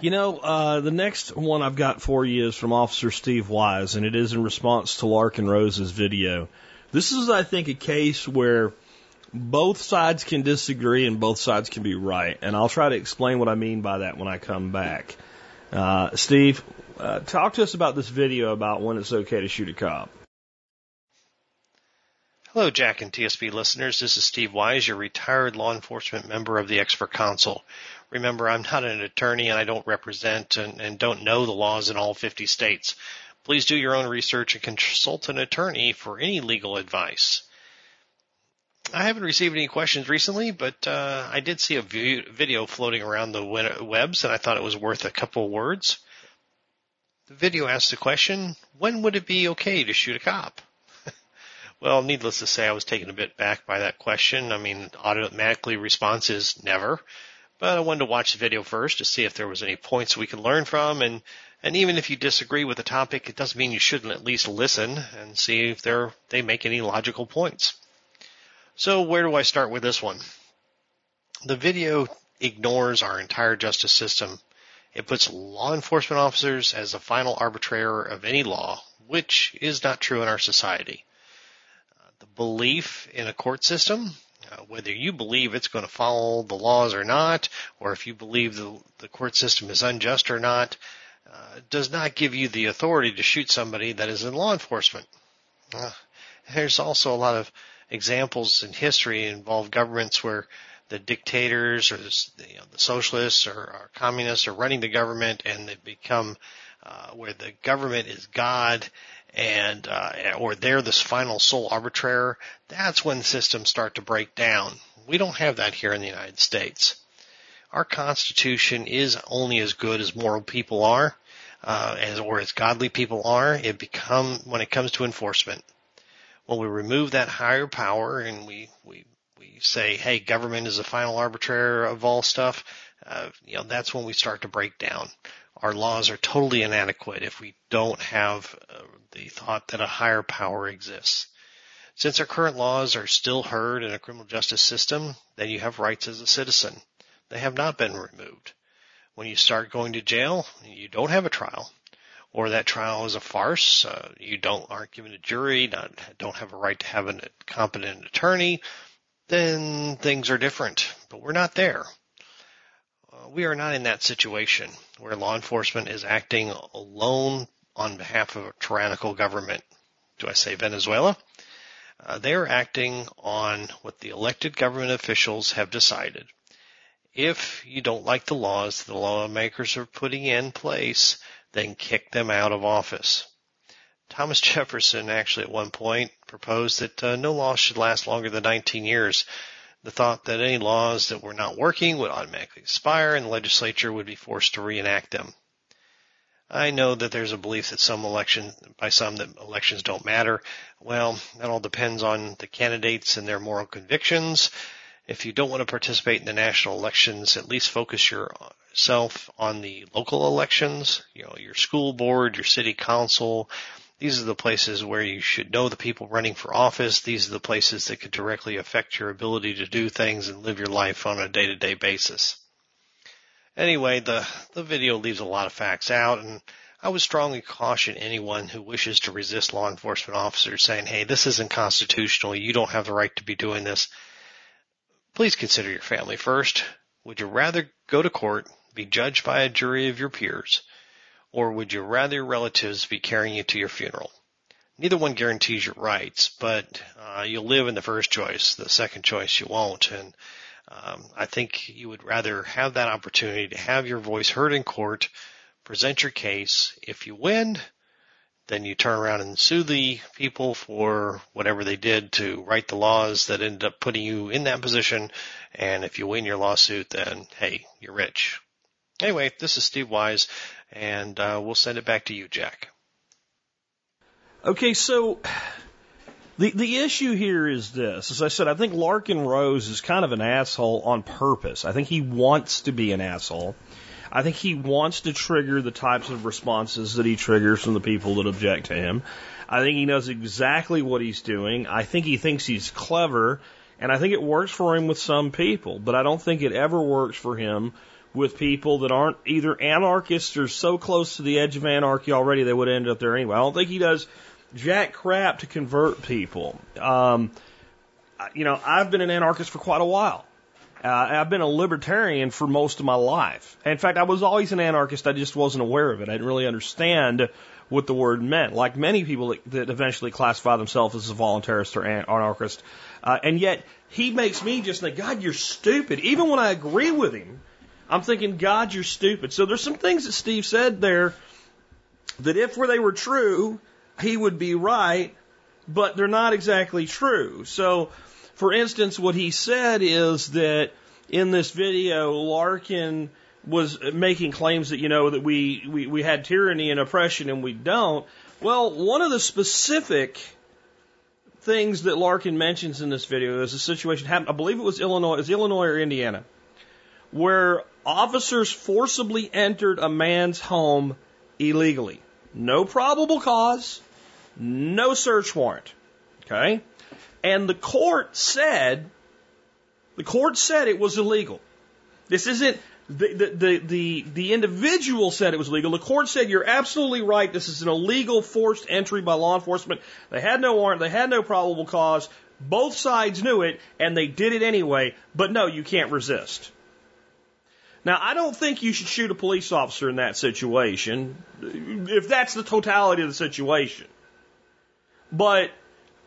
You know, uh, the next one I've got for you is from Officer Steve Wise, and it is in response to Larken Rose's video. This is, I think, a case where both sides can disagree and both sides can be right, and I'll try to explain what I mean by that when I come back. Uh, Steve, uh, talk to us about this video about when it's okay to shoot a cop. Hello, Jack and TSP listeners. This is Steve Wise, your retired law enforcement member of the Expert Council. Remember, I'm not an attorney and I don't represent and, and don't know the laws in all 50 states. Please do your own research and consult an attorney for any legal advice. I haven't received any questions recently, but uh, I did see a video floating around the webs and I thought it was worth a couple words. The video asked the question, when would it be okay to shoot a cop? well, needless to say, I was taken a bit back by that question. I mean, automatically response is never but I wanted to watch the video first to see if there was any points we could learn from and and even if you disagree with the topic, it doesn't mean you shouldn't at least listen and see if they're, they make any logical points. So where do I start with this one? The video ignores our entire justice system. It puts law enforcement officers as the final arbitrator of any law, which is not true in our society. Uh, the belief in a court system uh, whether you believe it's going to follow the laws or not, or if you believe the, the court system is unjust or not, uh, does not give you the authority to shoot somebody that is in law enforcement. Uh, there's also a lot of examples in history involve governments where the dictators or the, you know, the socialists or, or, communists are running the government and they become uh, where the government is God and uh, or they're this final sole arbitrator, that's when systems start to break down. We don't have that here in the United States. Our Constitution is only as good as moral people are, uh, as or as godly people are. It become when it comes to enforcement. When we remove that higher power and we we we say, hey, government is the final arbitrator of all stuff, uh, you know, that's when we start to break down our laws are totally inadequate if we don't have uh, the thought that a higher power exists. Since our current laws are still heard in a criminal justice system, then you have rights as a citizen. They have not been removed. When you start going to jail, you don't have a trial, or that trial is a farce. Uh, you don't aren't given a jury, not, don't have a right to have a competent attorney. Then things are different, but we're not there we are not in that situation where law enforcement is acting alone on behalf of a tyrannical government. Do I say Venezuela? Uh, they are acting on what the elected government officials have decided. If you don't like the laws the lawmakers are putting in place, then kick them out of office. Thomas Jefferson actually at one point proposed that uh, no law should last longer than 19 years the thought that any laws that were not working would automatically expire and the legislature would be forced to reenact them. I know that there's a belief that some election, by some, that elections don't matter. Well, that all depends on the candidates and their moral convictions. If you don't want to participate in the national elections, at least focus your yourself on the local elections, you know, your school board, your city council. These are the places where you should know the people running for office. These are the places that could directly affect your ability to do things and live your life on a day to day basis. Anyway, the, the video leaves a lot of facts out and I would strongly caution anyone who wishes to resist law enforcement officers saying, hey, this isn't constitutional. You don't have the right to be doing this. Please consider your family first. Would you rather go to court, be judged by a jury of your peers, or would you rather your relatives be carrying you to your funeral? Neither one guarantees your rights, but uh, you'll live in the first choice. The second choice you won't. And um, I think you would rather have that opportunity to have your voice heard in court present your case. If you win, then you turn around and sue the people for whatever they did to write the laws that ended up putting you in that position. And if you win your lawsuit, then hey, you're rich. Anyway, this is Steve Wise, and uh, we'll send it back to you, Jack. Okay, so the the issue here is this. As I said, I think Larken Rose is kind of an asshole on purpose. I think he wants to be an asshole. I think he wants to trigger the types of responses that he triggers from the people that object to him. I think he knows exactly what he's doing. I think he thinks he's clever, and I think it works for him with some people, but I don't think it ever works for him with people that aren't either anarchists or so close to the edge of anarchy already they would end up there anyway. I don't think he does jack crap to convert people. Um, you know, I've been an anarchist for quite a while. Uh, I've been a libertarian for most of my life. In fact, I was always an anarchist. I just wasn't aware of it. I didn't really understand what the word meant. Like many people that, eventually classify themselves as a voluntarist or an anarchist. Uh, and yet, he makes me just think, God, you're stupid. Even when I agree with him, I'm thinking, God, you're stupid. So there's some things that Steve said there that if they were true, he would be right, but they're not exactly true. So for instance, what he said is that in this video, Larken was making claims that, you know, that we, we, we had tyranny and oppression and we don't. Well, one of the specific things that Larken mentions in this video is a situation happened, I believe it was Illinois, it was Illinois or Indiana, where officers forcibly entered a man's home illegally. No probable cause, no search warrant. Okay? And the court said, the court said it was illegal. This isn't, the, the, the, the, the individual said it was legal. The court said, you're absolutely right. This is an illegal forced entry by law enforcement. They had no warrant. They had no probable cause. Both sides knew it and they did it anyway. But no, you can't resist. Now, I don't think you should shoot a police officer in that situation, if that's the totality of the situation. But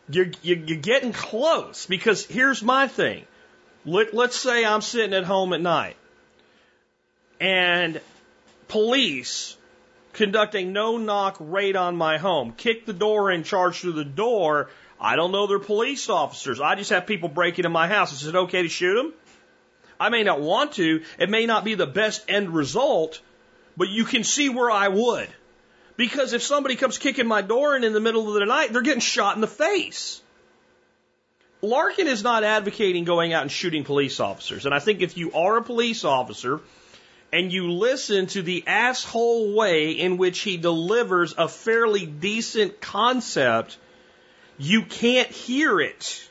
you're, you're, getting close because here's my thing. Let, let's say I'm sitting at home at night and police conduct a no knock raid on my home, kick the door in, charge through the door. I don't know they're police officers. I just have people break into my house. Is it okay to shoot them? I may not want to. It may not be the best end result, but you can see where I would. Because if somebody comes kicking my door in in the middle of the night, they're getting shot in the face. Larken is not advocating going out and shooting police officers. And I think if you are a police officer and you listen to the asshole way in which he delivers a fairly decent concept, you can't hear it.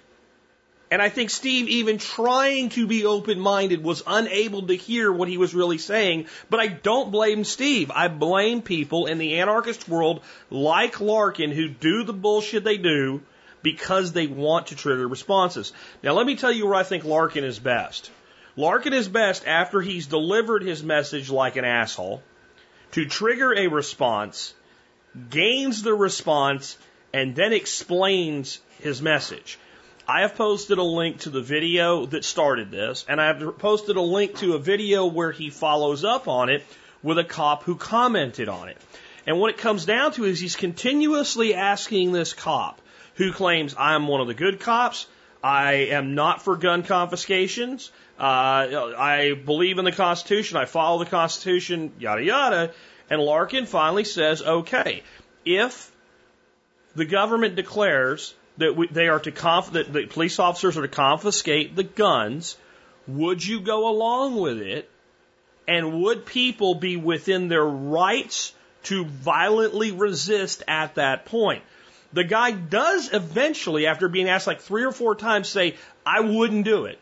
And I think Steve, even trying to be open minded, was unable to hear what he was really saying. But I don't blame Steve. I blame people in the anarchist world like Larken who do the bullshit they do because they want to trigger responses. Now, let me tell you where I think Larken is best. Larken is best after he's delivered his message like an asshole to trigger a response, gains the response, and then explains his message. I have posted a link to the video that started this, and I have posted a link to a video where he follows up on it with a cop who commented on it. And what it comes down to is he's continuously asking this cop who claims I am one of the good cops, I am not for gun confiscations, uh, I believe in the Constitution, I follow the Constitution, yada yada. And Larken finally says, okay, if the government declares that we, they are to conf, that the police officers are to confiscate the guns. Would you go along with it And would people be within their rights to violently resist at that point? The guy does eventually, after being asked like three or four times, say, I wouldn't do it.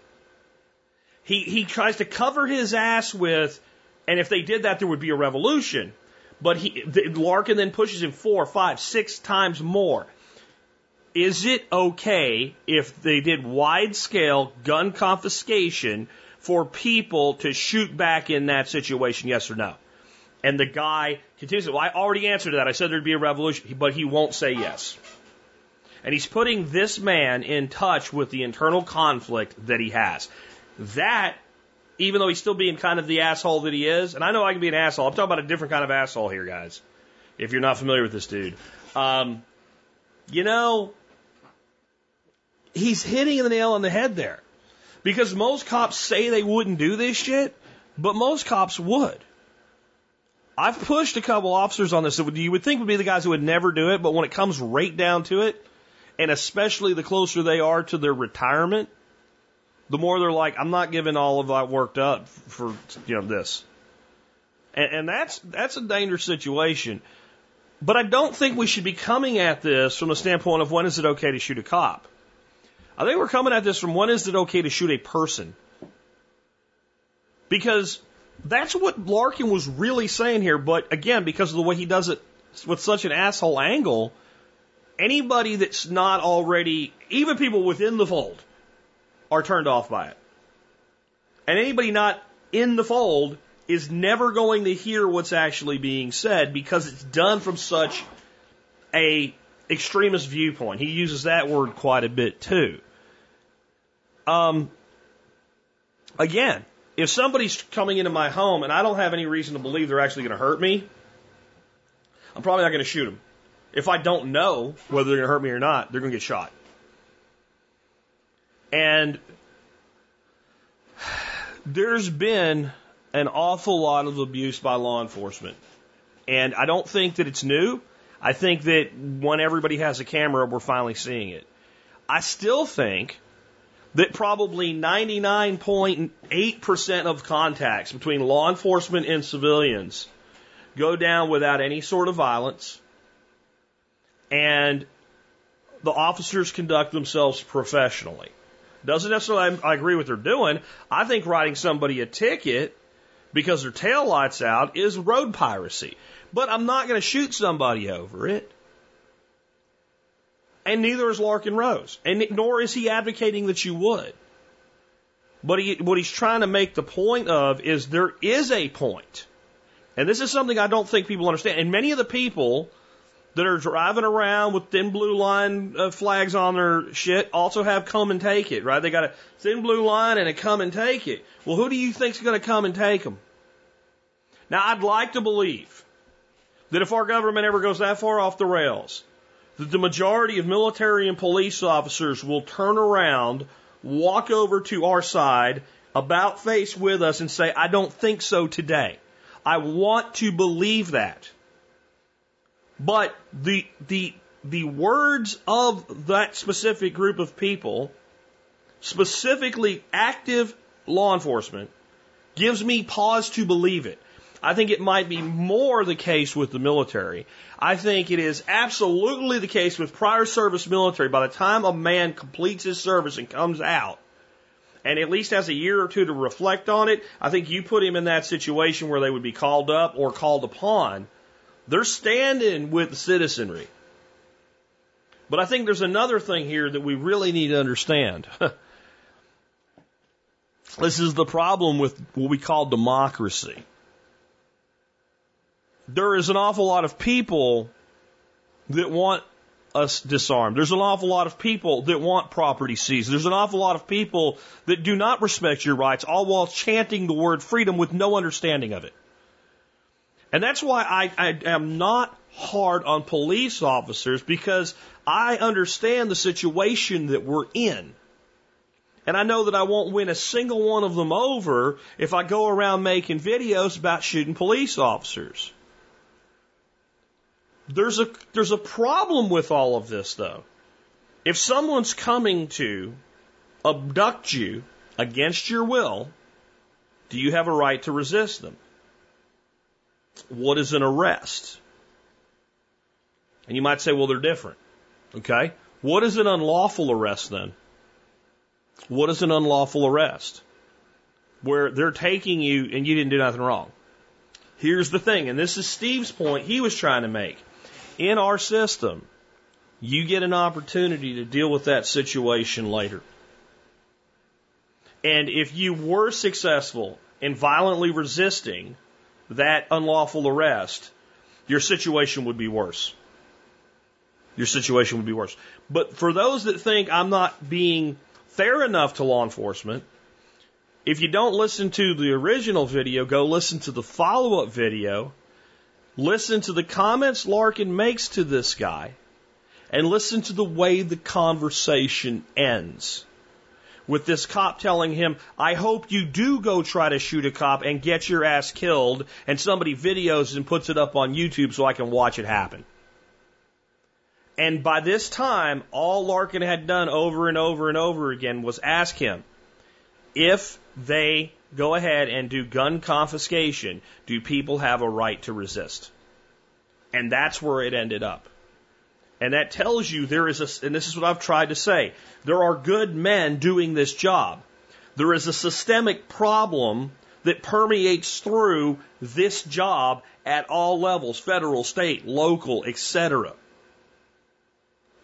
He, he tries to cover his ass with, and if they did that, there would be a revolution. But he, Larken then pushes him four, five, six times more. Is it okay if they did wide scale gun confiscation for people to shoot back in that situation? Yes or no? And the guy continues, well, I already answered that. I said there'd be a revolution, but he won't say yes. And he's putting this man in touch with the internal conflict that he has. That, even though he's still being kind of the asshole that he is, and I know I can be an asshole. I'm talking about a different kind of asshole here, guys. If you're not familiar with this dude, um, you know, he's hitting the nail on the head there. Because most cops say they wouldn't do this shit, but most cops would. I've pushed a couple officers on this that you would think would be the guys who would never do it, but when it comes right down to it, and especially the closer they are to their retirement, the more they're like, I'm not giving all of that worked up for you know this. And, and that's that's a dangerous situation. But I don't think we should be coming at this from the standpoint of when is it okay to shoot a cop. I think we're coming at this from when is it okay to shoot a person. Because that's what Larken was really saying here, but again, because of the way he does it with such an asshole angle, anybody that's not already, even people within the fold, are turned off by it. And anybody not in the fold is never going to hear what's actually being said because it's done from such a extremist viewpoint. He uses that word quite a bit too. Um, again, if somebody's coming into my home and I don't have any reason to believe they're actually going to hurt me, I'm probably not going to shoot them. If I don't know whether they're going to hurt me or not, they're going to get shot. And there's been an awful lot of abuse by law enforcement. And I don't think that it's new. I think that when everybody has a camera, we're finally seeing it. I still think that probably 99.8% of contacts between law enforcement and civilians go down without any sort of violence. And the officers conduct themselves professionally. Doesn't necessarily I agree with what they're doing. I think writing somebody a ticket because their tail lights out is road piracy. But I'm not going to shoot somebody over it. And neither is Larken Rose. And nor is he advocating that you would. But he, what he's trying to make the point of is there is a point. And this is something I don't think people understand. And many of the people that are driving around with thin blue line uh, flags on their shit also have come and take it, right? They got a thin blue line and a come and take it. Well, who do you think's going to come and take them? Now, I'd like to believe that if our government ever goes that far off the rails, that the majority of military and police officers will turn around, walk over to our side, about face with us and say, I don't think so today. I want to believe that. But the, the, the words of that specific group of people, specifically active law enforcement, gives me pause to believe it. I think it might be more the case with the military. I think it is absolutely the case with prior service military. By the time a man completes his service and comes out, and at least has a year or two to reflect on it, I think you put him in that situation where they would be called up or called upon they're standing with the citizenry. But I think there's another thing here that we really need to understand. this is the problem with what we call democracy. There is an awful lot of people that want us disarmed. There's an awful lot of people that want property seized. There's an awful lot of people that do not respect your rights, all while chanting the word freedom with no understanding of it. And that's why I, I am not hard on police officers because I understand the situation that we're in. And I know that I won't win a single one of them over if I go around making videos about shooting police officers. There's a, there's a problem with all of this though. If someone's coming to abduct you against your will Do you have a right to resist them? What is an arrest? And you might say, well, they're different. Okay? What is an unlawful arrest then? What is an unlawful arrest? Where they're taking you and you didn't do nothing wrong. Here's the thing, and this is Steve's point he was trying to make. In our system, you get an opportunity to deal with that situation later. And if you were successful in violently resisting that unlawful arrest, your situation would be worse. Your situation would be worse. But for those that think I'm not being fair enough to law enforcement, if you don't listen to the original video, go listen to the follow up video. Listen to the comments Larken makes to this guy and listen to the way the conversation ends. With this cop telling him, I hope you do go try to shoot a cop and get your ass killed, and somebody videos and puts it up on YouTube so I can watch it happen. And by this time, all Larken had done over and over and over again was ask him, if they go ahead and do gun confiscation, do people have a right to resist? And that's where it ended up. And that tells you there is a, and this is what I've tried to say, there are good men doing this job. There is a systemic problem that permeates through this job at all levels, federal, state, local, etc.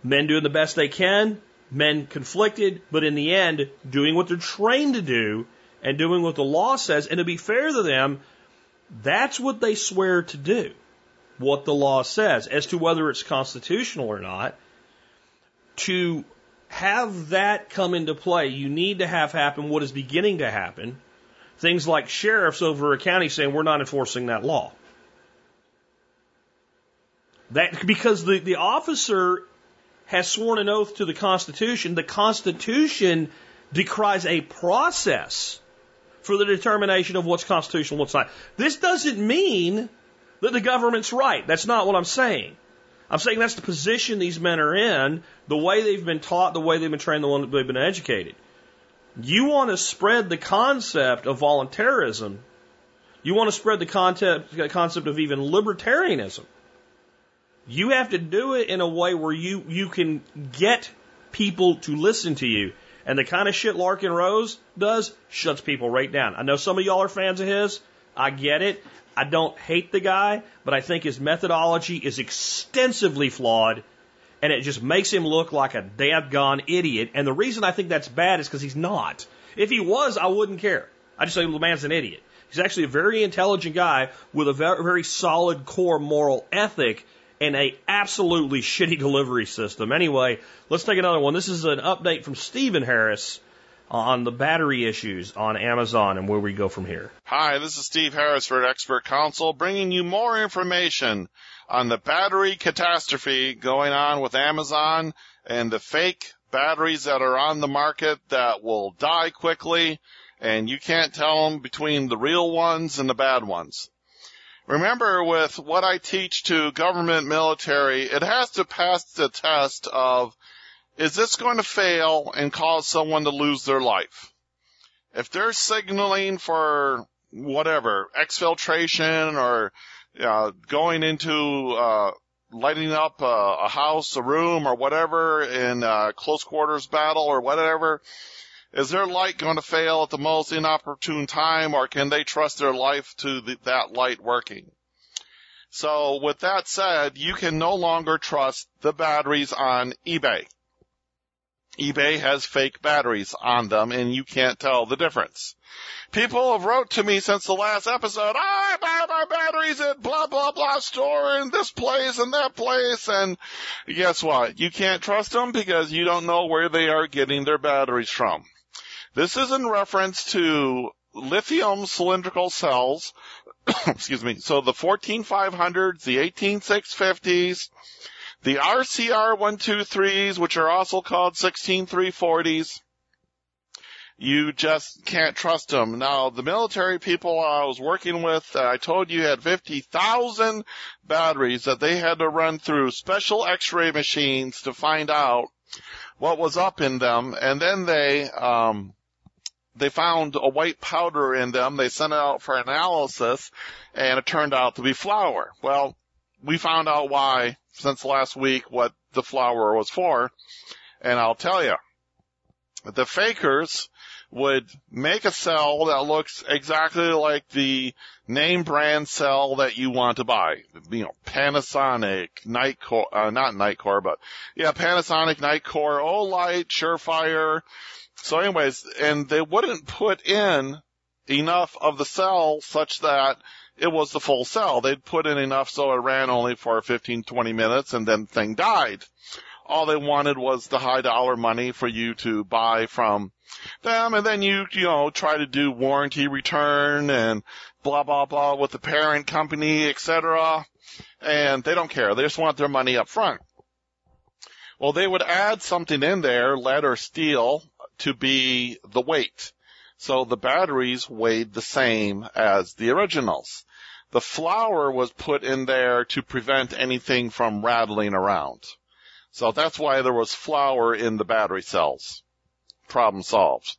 Men doing the best they can, men conflicted, but in the end, doing what they're trained to do and doing what the law says. And to be fair to them, that's what they swear to do, what the law says. As to whether it's constitutional or not, to have that come into play, you need to have happen what is beginning to happen. Things like sheriffs over a county saying, we're not enforcing that law. That, because the, the officer has sworn an oath to the Constitution, the Constitution decries a process for the determination of what's constitutional, what's not. This doesn't mean that the government's right. That's not what I'm saying. I'm saying that's the position these men are in, the way they've been taught, the way they've been trained, the way they've been educated. You want to spread the concept of voluntarism. You want to spread the concept, concept of even libertarianism. You have to do it in a way where you, you can get people to listen to you. And the kind of shit Larken Rose does shuts people right down. I know some of y'all are fans of his. I get it. I don't hate the guy, but I think his methodology is extensively flawed and it just makes him look like a gone idiot. And the reason I think that's bad is because he's not. If he was, I wouldn't care. I just say the man's an idiot. He's actually a very intelligent guy with a very solid core moral ethic and a absolutely shitty delivery system. Anyway, let's take another one. This is an update from Stephen Harris on the battery issues on Amazon and where we go from here. Hi, this is Steve Harris for Expert Council bringing you more information on the battery catastrophe going on with Amazon and the fake batteries that are on the market that will die quickly and you can't tell them between the real ones and the bad ones. Remember with what I teach to government military, it has to pass the test of, is this going to fail and cause someone to lose their life? If they're signaling for whatever, exfiltration or uh, going into uh, lighting up a, a, house, a room, or whatever in a close quarters battle or whatever, is their light going to fail at the most inopportune time or can they trust their life to the, that light working? So with that said, you can no longer trust the batteries on eBay. eBay has fake batteries on them and you can't tell the difference. People have wrote to me since the last episode, I buy my batteries at blah blah blah store in this place and that place and guess what? You can't trust them because you don't know where they are getting their batteries from. This is in reference to lithium cylindrical cells. excuse me. So the 14500s, the 18650s, the RCR 123s, which are also called 16340s, you just can't trust them. Now, the military people I was working with, uh, I told you had 50,000 batteries that they had to run through special x-ray machines to find out what was up in them. And then they, um, they found a white powder in them. They sent it out for analysis and it turned out to be flour. Well, we found out why since last week what the flour was for. And I'll tell you, the fakers would make a cell that looks exactly like the name brand cell that you want to buy. You know, Panasonic, Nitecore, uh, not Nitecore, but yeah, Panasonic, Nitecore, Olight, Surefire. So anyways, and they wouldn't put in enough of the cell such that it was the full cell. They'd put in enough so it ran only for 15, 20 minutes and then the thing died. All they wanted was the high dollar money for you to buy from them and then you, you know, try to do warranty return and blah, blah, blah with the parent company, etc. And they don't care. They just want their money up front. Well, they would add something in there, lead or steel, to be the weight. So the batteries weighed the same as the originals. The flour was put in there to prevent anything from rattling around. So that's why there was flour in the battery cells. Problem solved.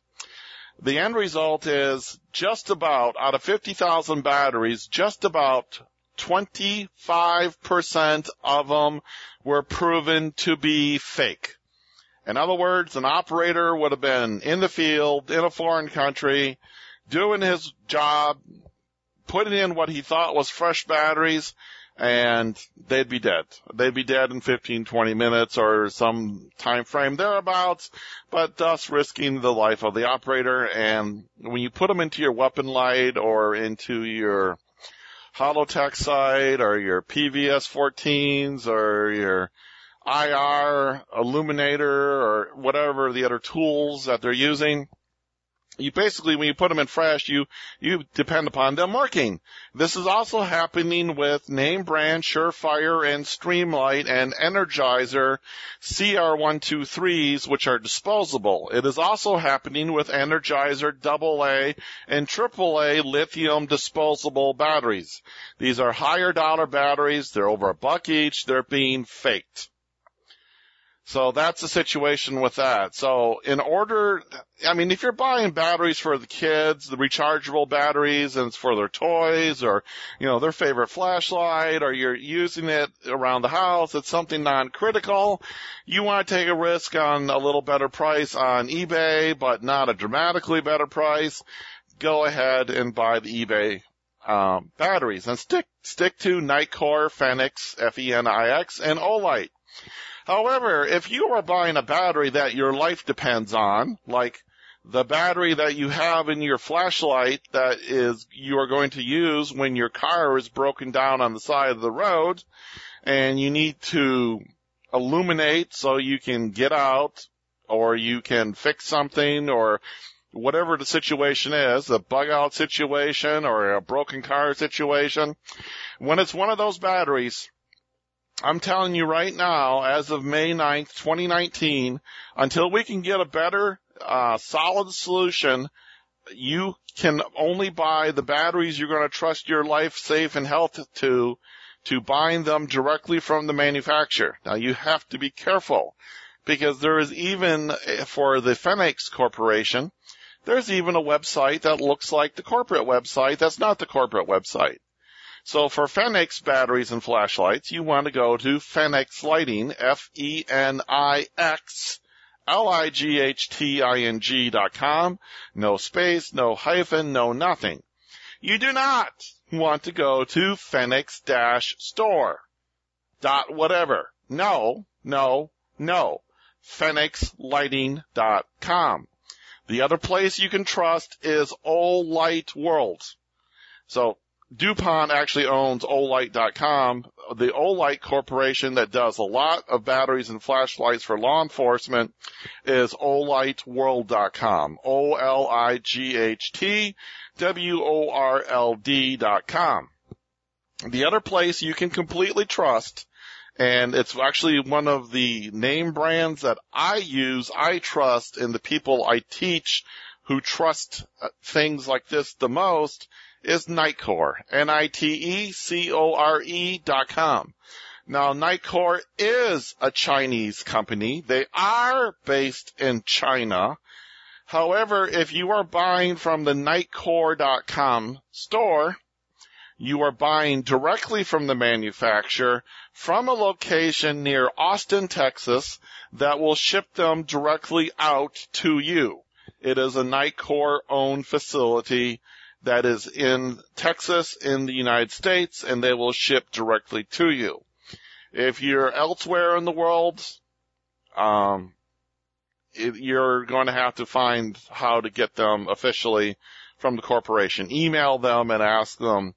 The end result is just about, out of 50,000 batteries, just about 25% of them were proven to be fake. In other words, an operator would have been in the field, in a foreign country, doing his job, putting in what he thought was fresh batteries, and they'd be dead. They'd be dead in 15, 20 minutes or some time frame thereabouts, but thus risking the life of the operator. And when you put them into your weapon light or into your Holotech sight or your PVS 14s or your IR illuminator or whatever the other tools that they're using, you basically, when you put them in fresh, you, you depend upon them working. This is also happening with name brand Surefire and Streamlight and Energizer CR123s, which are disposable. It is also happening with Energizer AA and AAA lithium disposable batteries. These are higher dollar batteries. They're over a buck each. They're being faked. So that's the situation with that. So in order, I mean, if you're buying batteries for the kids, the rechargeable batteries, and it's for their toys or, you know, their favorite flashlight, or you're using it around the house, it's something non-critical. You want to take a risk on a little better price on eBay, but not a dramatically better price. Go ahead and buy the eBay um, batteries and stick stick to Nitecore, Fenix, F-E-N-I-X, and Olight. However, if you are buying a battery that your life depends on, like the battery that you have in your flashlight that is you are going to use when your car is broken down on the side of the road and you need to illuminate so you can get out or you can fix something or whatever the situation is, a bug out situation or a broken car situation. When it's one of those batteries, I'm telling you right now, as of May 9th, 2019, until we can get a better, uh, solid solution, you can only buy the batteries you're going to trust your life, safe, and health to, to buying them directly from the manufacturer. Now you have to be careful because there is even, for the Fenix Corporation, there's even a website that looks like the corporate website that's not the corporate website. So for Fenix batteries and flashlights, you want to go to Fenix Lighting, F-E-N-I-X, L-I-G-H-T-I-N-G dot com. No space, no hyphen, no nothing. You do not want to go to Fenix dash store dot whatever. No, no, no. FenixLighting.com. The other place you can trust is Olight World. So DuPont actually owns Olight.com, the Olight Corporation that does a lot of batteries and flashlights for law enforcement is OlightWorld.com. O-L-I-G-H-T W-O-R-L-D dot com. The other place you can completely trust, and it's actually one of the name brands that I use, I trust, and the people I teach who trust uh, things like this the most, is Nitecore. N-I-T-E-C-O-R-E dot com. Now, Nitecore is a Chinese company. They are based in China. However, if you are buying from the nitecore.com store, you are buying directly from the manufacturer from a location near Austin, Texas that will ship them directly out to you. It is a Nitecore owned facility that is in Texas in the United States and they will ship directly to you. If you're elsewhere in the world, um, it, you're going to have to find how to get them officially from the corporation. Email them and ask them,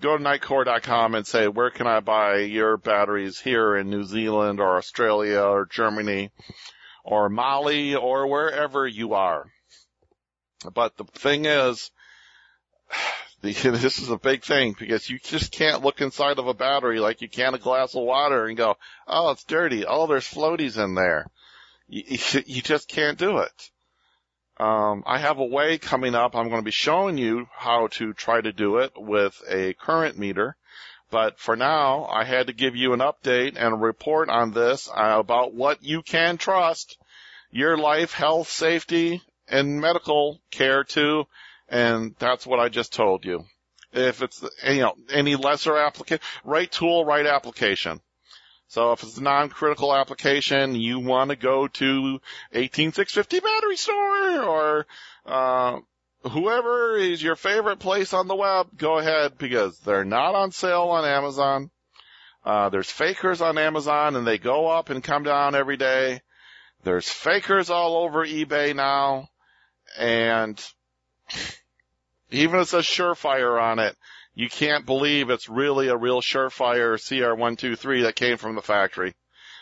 go to nitecore.com and say, where can I buy your batteries here in New Zealand or Australia or Germany or Mali or wherever you are. But the thing is, this is a big thing because you just can't look inside of a battery like you can a glass of water and go, oh, it's dirty. Oh, there's floaties in there. You, you just can't do it. Um, I have a way coming up. I'm going to be showing you how to try to do it with a current meter. But for now, I had to give you an update and a report on this uh, about what you can trust your life, health, safety, and medical care to. And that's what I just told you. If it's, you know, any lesser application, right tool, right application. So if it's a non-critical application, you want to go to 18650 battery store or, uh, whoever is your favorite place on the web, go ahead because they're not on sale on Amazon. Uh, there's fakers on Amazon and they go up and come down every day. There's fakers all over eBay now and even if it says Surefire on it, you can't believe it's really a real Surefire CR123 that came from the factory.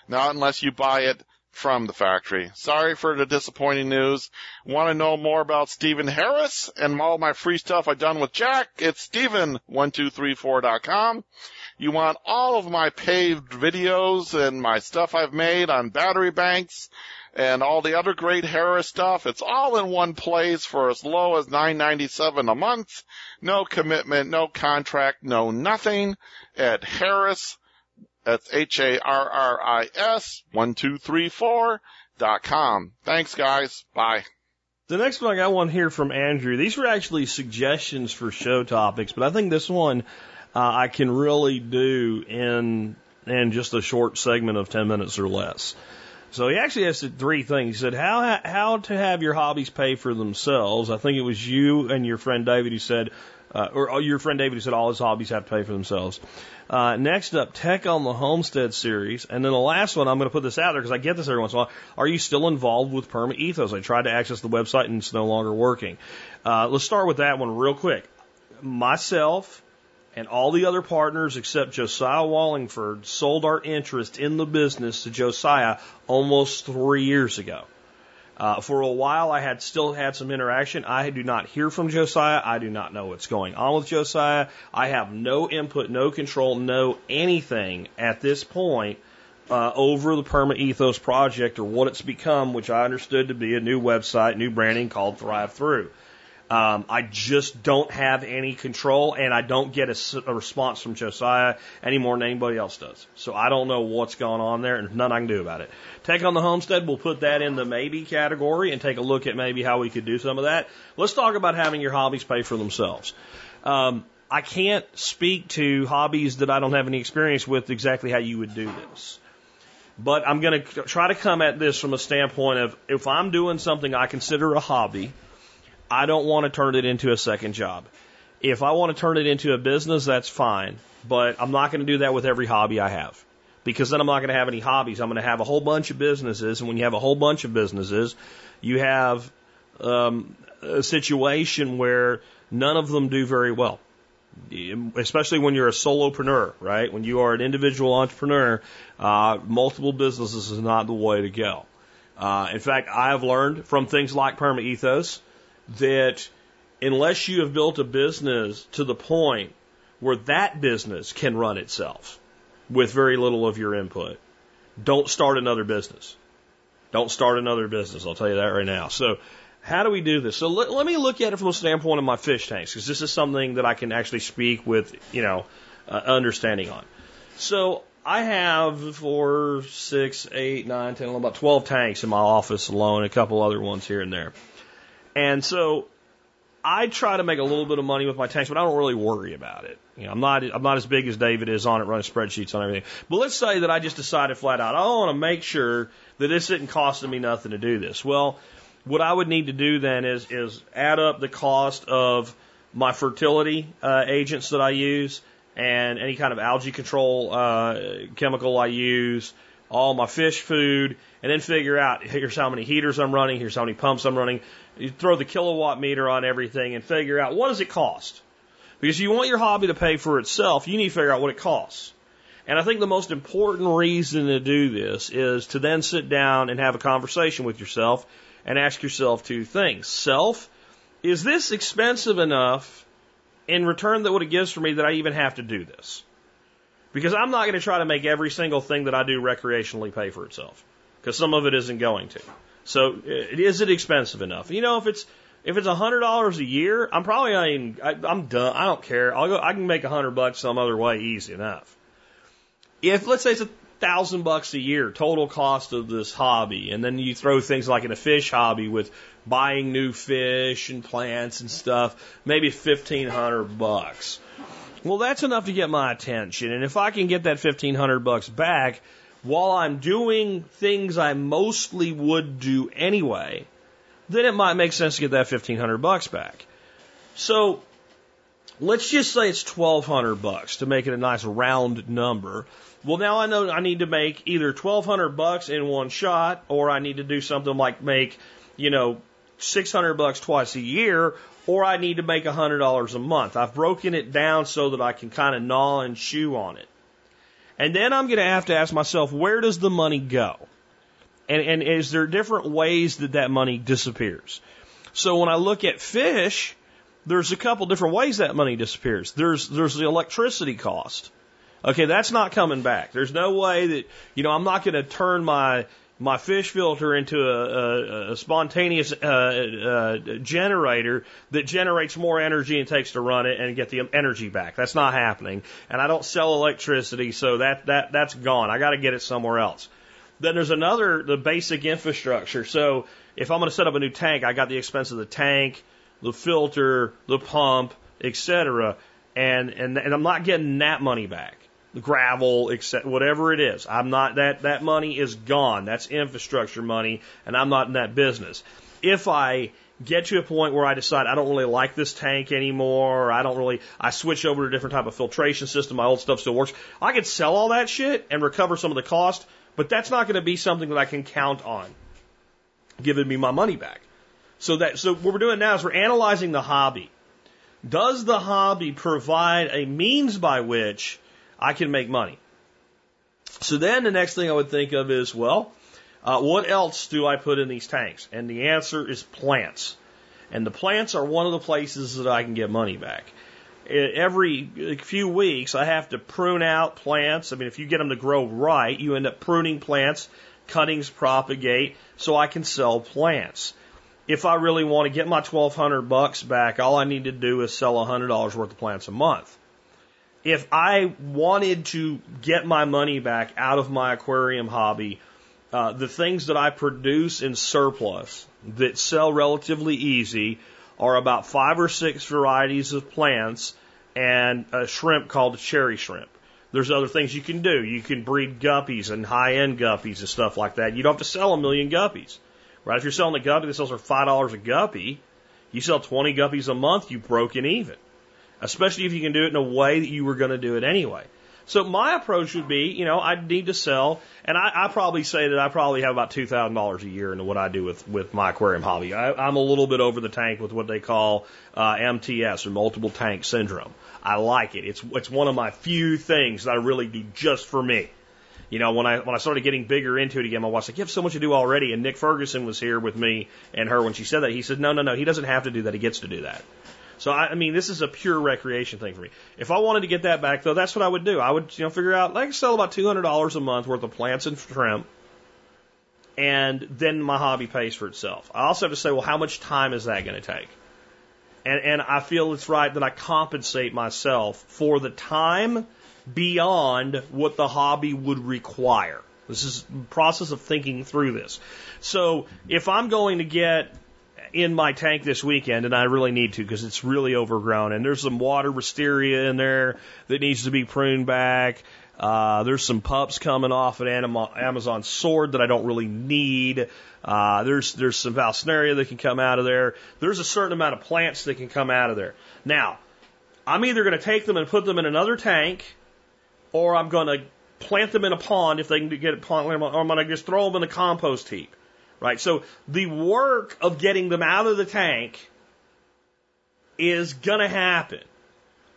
Not unless you buy it from the factory. Sorry for the disappointing news. Want to know more about Stephen Harris and all my free stuff I've done with Jack? It's Stephen1234.com. You want all of my paved videos and my stuff I've made on battery banks and all the other great Harris stuff. It's all in one place for as low as $9.97 a month. No commitment, no contract, no nothing at Harris. That's H-A-R-R-I-S 1234 dot com. Thanks guys. Bye. The next one I got one here from Andrew. These were actually suggestions for show topics, but I think this one uh, I can really do in in just a short segment of ten minutes or less. So he actually asked three things. He said how how to have your hobbies pay for themselves. I think it was you and your friend David who said, uh, or your friend David who said all his hobbies have to pay for themselves. Uh, next up, Tech on the Homestead series, and then the last one I'm going to put this out there because I get this every once in a while. Are you still involved with Perma Ethos? I tried to access the website and it's no longer working. Uh, let's start with that one real quick. Myself and all the other partners except Josiah Wallingford sold our interest in the business to Josiah almost three years ago. Uh, for a while, I had still had some interaction. I do not hear from Josiah. I do not know what's going on with Josiah. I have no input, no control, no anything at this point uh, over the Perma Ethos project or what it's become, which I understood to be a new website, new branding called Thrive Through. Um, I just don't have any control, and I don't get a, a, response from Josiah any more than anybody else does. So I don't know what's going on there, and nothing I can do about it. Take on the homestead, we'll put that in the maybe category and take a look at maybe how we could do some of that. Let's talk about having your hobbies pay for themselves. Um, I can't speak to hobbies that I don't have any experience with exactly how you would do this. But I'm going to try to come at this from a standpoint of if I'm doing something I consider a hobby, I don't want to turn it into a second job. If I want to turn it into a business, that's fine. But I'm not going to do that with every hobby I have. Because then I'm not going to have any hobbies. I'm going to have a whole bunch of businesses. And when you have a whole bunch of businesses, you have um, a situation where none of them do very well. Especially when you're a solopreneur, right? When you are an individual entrepreneur, uh, multiple businesses is not the way to go. Uh, in fact, I have learned from things like Perma Ethos that unless you have built a business to the point where that business can run itself with very little of your input, don't start another business. Don't start another business. I'll tell you that right now. So, how do we do this? So let, let me look at it from a standpoint of my fish tanks, because this is something that I can actually speak with, you know, uh, understanding on. So I have four, six, eight, nine, ten, about twelve tanks in my office alone, a couple other ones here and there. And so I try to make a little bit of money with my tanks, but I don't really worry about it. You know, I'm not I'm not as big as David is on it, running spreadsheets on everything. But let's say that I just decided flat out, I want to make sure that this isn't costing me nothing to do this. Well, what I would need to do then is is add up the cost of my fertility uh, agents that I use and any kind of algae control uh, chemical I use, all my fish food, and then figure out here's how many heaters I'm running, here's how many pumps I'm running. You throw the kilowatt meter on everything and figure out what does it cost. Because you want your hobby to pay for itself, you need to figure out what it costs. And I think the most important reason to do this is to then sit down and have a conversation with yourself and ask yourself two things. Self, is this expensive enough in return that what it gives for me that I even have to do this? Because I'm not going to try to make every single thing that I do recreationally pay for itself. Because some of it isn't going to. So uh, is it expensive enough? You know, if it's if it's a hundred dollars a year, I'm probably not even. I, I'm done. I don't care. I'll go. I can make a hundred bucks some other way, easy enough. If let's say it's a thousand bucks a year total cost of this hobby, and then you throw things like in a fish hobby with buying new fish and plants and stuff, maybe fifteen hundred bucks. Well, that's enough to get my attention, and if I can get that fifteen hundred bucks back while I'm doing things I mostly would do anyway, then it might make sense to get that 1500 bucks back. So let's just say it's 1200 bucks to make it a nice round number. Well, now I know I need to make either 1200 bucks in one shot or I need to do something like make, you know, 600 bucks twice a year or I need to make $100 a month. I've broken it down so that I can kind of gnaw and chew on it. And then I'm going to have to ask myself, where does the money go? And, and is there different ways that that money disappears? So when I look at fish, there's a couple different ways that money disappears. There's, there's the electricity cost. Okay, that's not coming back. There's no way that, you know, I'm not going to turn my, my fish filter into a, a, a spontaneous uh, uh, generator that generates more energy and takes to run it and get the energy back. That's not happening. And I don't sell electricity, so that, that, that's gone. I got to get it somewhere else. Then there's another, the basic infrastructure. So if I'm going to set up a new tank, I got the expense of the tank, the filter, the pump, etc. And, and, and I'm not getting that money back gravel, except whatever it is. I'm not that that money is gone. That's infrastructure money, and I'm not in that business. If I get to a point where I decide I don't really like this tank anymore, or I don't really, I switch over to a different type of filtration system, my old stuff still works, I could sell all that shit and recover some of the cost, but that's not going to be something that I can count on giving me my money back. So that, so what we're doing now is we're analyzing the hobby. Does the hobby provide a means by which I can make money. So then the next thing I would think of is, well, uh, what else do I put in these tanks? And the answer is plants. And the plants are one of the places that I can get money back. Every few weeks, I have to prune out plants. I mean, if you get them to grow right, you end up pruning plants, cuttings propagate, so I can sell plants. If I really want to get my 1200 bucks back, all I need to do is sell $100 worth of plants a month if I wanted to get my money back out of my aquarium hobby, uh, the things that I produce in surplus that sell relatively easy are about five or six varieties of plants and a shrimp called a cherry shrimp. There's other things you can do. You can breed guppies and high end guppies and stuff like that. You don't have to sell a million guppies. Right? If you're selling a guppy that sells for five dollars a guppy, you sell twenty guppies a month, you've broken even especially if you can do it in a way that you were going to do it anyway. So my approach would be, you know, I need to sell, and I, I probably say that I probably have about two thousand dollars a year into what I do with with my aquarium hobby. I, I'm a little bit over the tank with what they call uh, MTS or multiple tank syndrome. I like it. It's it's one of my few things that I really do just for me. You know, when I when I started getting bigger into it again, my wife's like, "You have so much to do already." And Nick Ferguson was here with me and her when she said that. He said, "No, no, no. He doesn't have to do that. He gets to do that." So I, I mean, this is a pure recreation thing for me. If I wanted to get that back though, that's what I would do. I would, you know, figure out could sell about two hundred dollars a month worth of plants and shrimp, and then my hobby pays for itself. I also have to say, well, how much time is that going to take? And and I feel it's right that I compensate myself for the time beyond what the hobby would require. This is process of thinking through this. So if I'm going to get in my tank this weekend, and I really need to because it's really overgrown. And there's some water wisteria in there that needs to be pruned back. Uh, there's some pups coming off an Amazon sword that I don't really need. Uh, there's there's some Vallisneria that can come out of there. There's a certain amount of plants that can come out of there. Now, I'm either going to take them and put them in another tank, or I'm going to plant them in a pond if they can get a pond, or I'm going to just throw them in the compost heap. Right? So the work of getting them out of the tank is going to happen.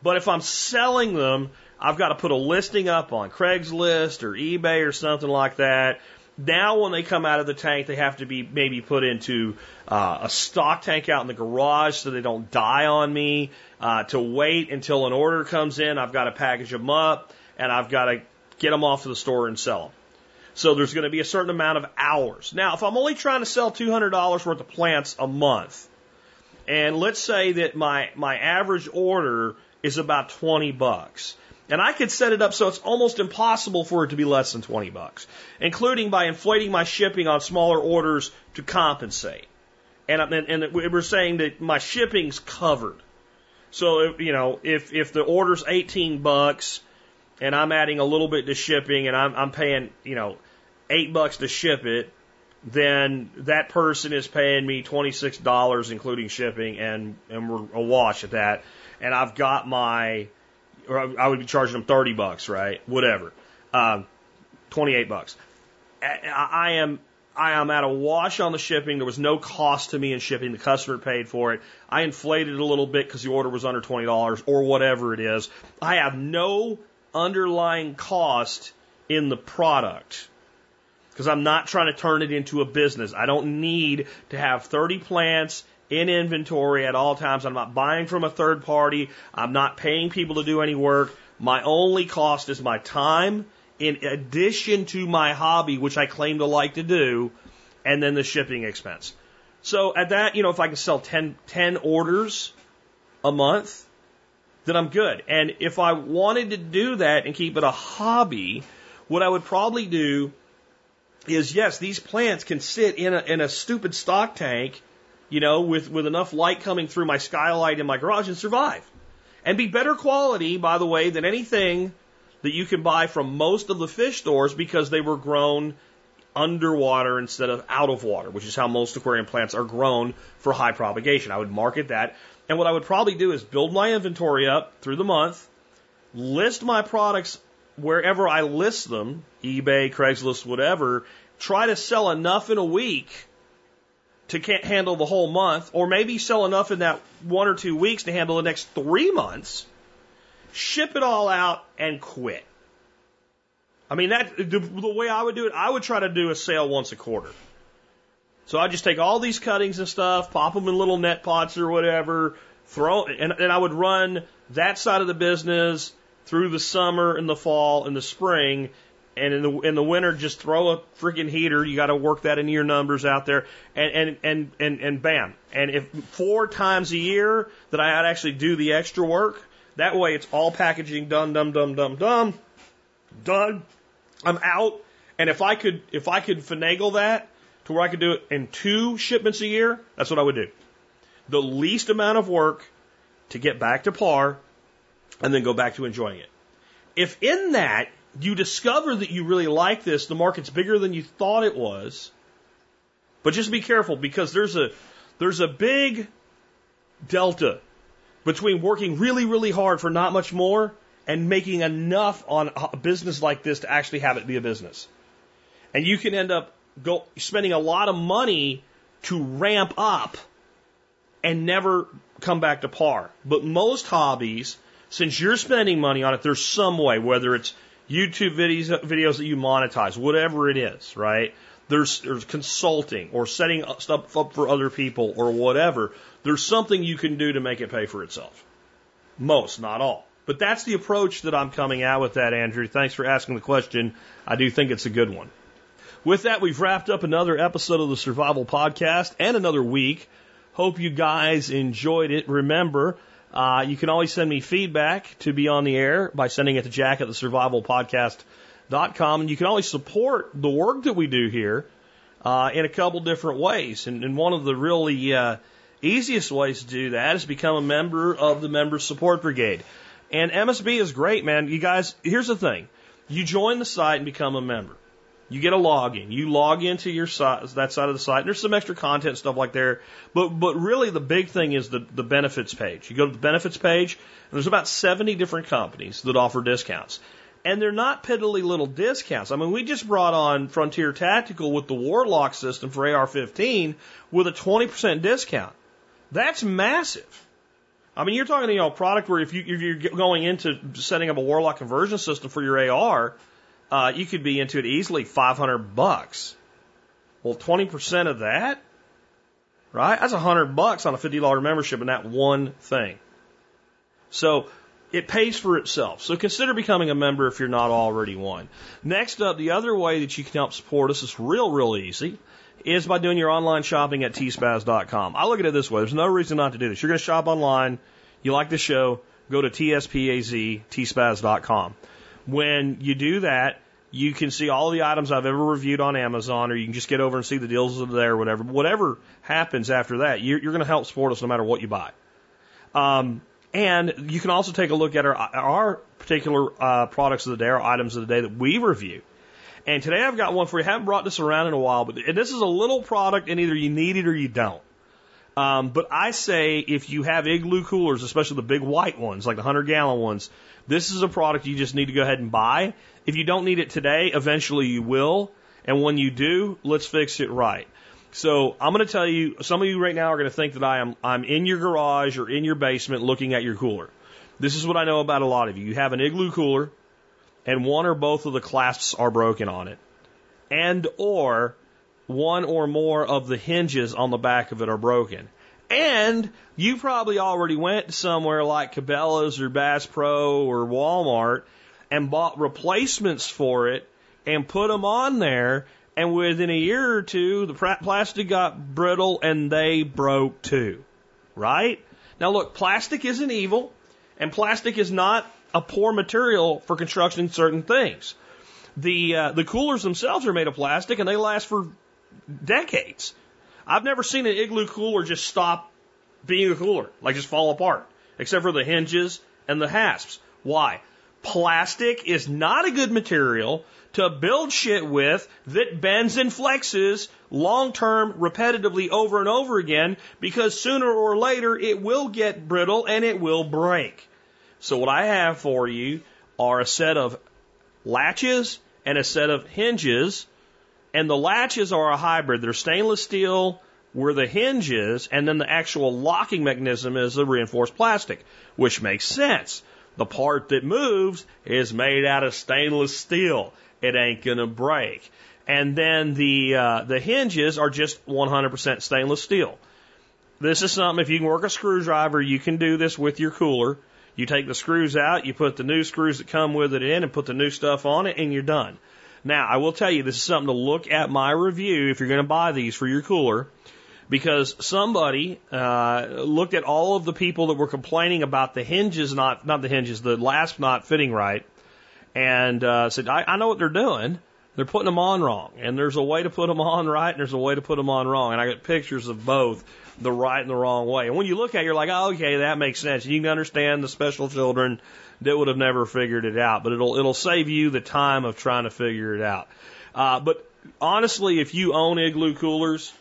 But if I'm selling them, I've got to put a listing up on Craigslist or eBay or something like that. Now, when they come out of the tank, they have to be maybe put into uh, a stock tank out in the garage so they don't die on me. Uh, to wait until an order comes in, I've got to package them up and I've got to get them off to the store and sell them. So there's going to be a certain amount of hours. Now, if I'm only trying to sell $200 worth of plants a month, and let's say that my, my average order is about 20 bucks, and I could set it up so it's almost impossible for it to be less than 20 bucks, including by inflating my shipping on smaller orders to compensate. And, and, and we're saying that my shipping's covered. So, you know, if, if the order's 18 bucks and I'm adding a little bit to shipping and I'm, I'm paying, you know, eight bucks to ship it, then that person is paying me $26 including shipping and, and we're awash at that. And I've got my, or I would be charging them 30 bucks, right? Whatever. Um, 28 bucks. I, I am, I am at a wash on the shipping. There was no cost to me in shipping. The customer paid for it. I inflated it a little bit because the order was under $20 or whatever it is. I have no underlying cost in the product because I'm not trying to turn it into a business. I don't need to have 30 plants in inventory at all times. I'm not buying from a third party. I'm not paying people to do any work. My only cost is my time in addition to my hobby, which I claim to like to do, and then the shipping expense. So at that, you know, if I can sell 10, 10 orders a month, then I'm good. And if I wanted to do that and keep it a hobby, what I would probably do is yes, these plants can sit in a, in a stupid stock tank, you know, with, with enough light coming through my skylight in my garage and survive. And be better quality, by the way, than anything that you can buy from most of the fish stores because they were grown underwater instead of out of water, which is how most aquarium plants are grown for high propagation. I would market that. And what I would probably do is build my inventory up through the month, list my products wherever I list them, eBay, Craigslist, whatever, try to sell enough in a week to can't handle the whole month, or maybe sell enough in that one or two weeks to handle the next three months, ship it all out and quit. I mean, that the, the way I would do it, I would try to do a sale once a quarter. So I just take all these cuttings and stuff, pop them in little net pots or whatever, throw, and, and I would run that side of the business through the summer and the fall and the spring. And in the in the winter, just throw a freaking heater. You got to work that into your numbers out there, and and and and and bam. And if four times a year that I actually do the extra work, that way it's all packaging done, done, done, done, done, done. I'm out. And if I could if I could finagle that to where I could do it in two shipments a year, that's what I would do. The least amount of work to get back to par and then go back to enjoying it. If in that you discover that you really like this, the market's bigger than you thought it was, but just be careful because there's a there's a big delta between working really really hard for not much more and making enough on a business like this to actually have it be a business. And you can end up go spending a lot of money to ramp up and never come back to par. But most hobbies since you're spending money on it, there's some way, whether it's YouTube videos, videos that you monetize, whatever it is, right? There's, there's consulting or setting stuff up for other people or whatever. There's something you can do to make it pay for itself. Most, not all. But that's the approach that I'm coming out with that, Andrew. Thanks for asking the question. I do think it's a good one. With that, we've wrapped up another episode of the Survival Podcast and another week. Hope you guys enjoyed it. Remember, uh, you can always send me feedback to be on the air by sending it to jack at the survivalpodcast.com. And you can always support the work that we do here. uh, in a couple different ways. And, and one of the really uh, easiest ways to do that is become a member of the Member Support Brigade. And MSB is great, man. You guys, here's the thing. You join the site and become a member. You get a login. You log into your site, that side of the site. And there's some extra content stuff like there. But, but really the big thing is the, the benefits page. You go to the benefits page, and there's about 70 different companies that offer discounts. And they're not piddly little discounts. I mean, we just brought on Frontier Tactical with the Warlock system for AR-15 with a 20% discount. That's massive. I mean, you're talking, you know, a product where if, you, if you're going into setting up a Warlock conversion system for your AR, uh, you could be into it easily 500 bucks. Well, 20% of that, right? That's 100 bucks on a $50 membership in that one thing. So it pays for itself. So consider becoming a member if you're not already one. Next up, the other way that you can help support us is real, real easy is by doing your online shopping at tspaz.com. I look at it this way. There's no reason not to do this. You're going to shop online. You like the show. Go to tspaz, tspaz.com. When you do that, you can see all the items I've ever reviewed on Amazon, or you can just get over and see the deals that are there, or whatever. Whatever happens after that, you're, you're going to help support us no matter what you buy. Um, and you can also take a look at our, our particular uh, products of the day, our items of the day that we review. And today I've got one for you. I haven't brought this around in a while, but this is a little product, and either you need it or you don't. Um, but I say if you have igloo coolers, especially the big white ones, like the 100 gallon ones, this is a product you just need to go ahead and buy. If you don't need it today, eventually you will. And when you do, let's fix it right. So I'm going to tell you, some of you right now are going to think that I am I'm in your garage or in your basement looking at your cooler. This is what I know about a lot of you. You have an igloo cooler, and one or both of the clasps are broken on it, and or one or more of the hinges on the back of it are broken. And you probably already went somewhere like Cabela's or Bass Pro or Walmart and bought replacements for it and put them on there. And within a year or two, the plastic got brittle and they broke too. Right? Now look, plastic isn't evil and plastic is not a poor material for constructing certain things. The, uh, the coolers themselves are made of plastic and they last for decades. I've never seen an igloo cooler just stop being a cooler, like just fall apart, except for the hinges and the hasps. Why? Plastic is not a good material to build shit with that bends and flexes long term repetitively over and over again because sooner or later it will get brittle and it will break. So what I have for you are a set of latches and a set of hinges and the latches are a hybrid. They're stainless steel where the hinge is, and then the actual locking mechanism is the reinforced plastic, which makes sense. The part that moves is made out of stainless steel. It ain't gonna break. And then the uh, the hinges are just 100% stainless steel. This is something if you can work a screwdriver, you can do this with your cooler. You take the screws out, you put the new screws that come with it in, and put the new stuff on it, and you're done. Now, I will tell you, this is something to look at my review if you're going to buy these for your cooler because somebody uh, looked at all of the people that were complaining about the hinges not not the hinges the lasp not fitting right and uh, said I, I know what they're doing. They're putting them on wrong and there's a way to put them on right and there's a way to put them on wrong and I got pictures of both the right and the wrong way. And when you look at it you're like oh, okay that makes sense. You can understand the special children that would have never figured it out but it'll it'll save you the time of trying to figure it out uh, but honestly if you own igloo coolers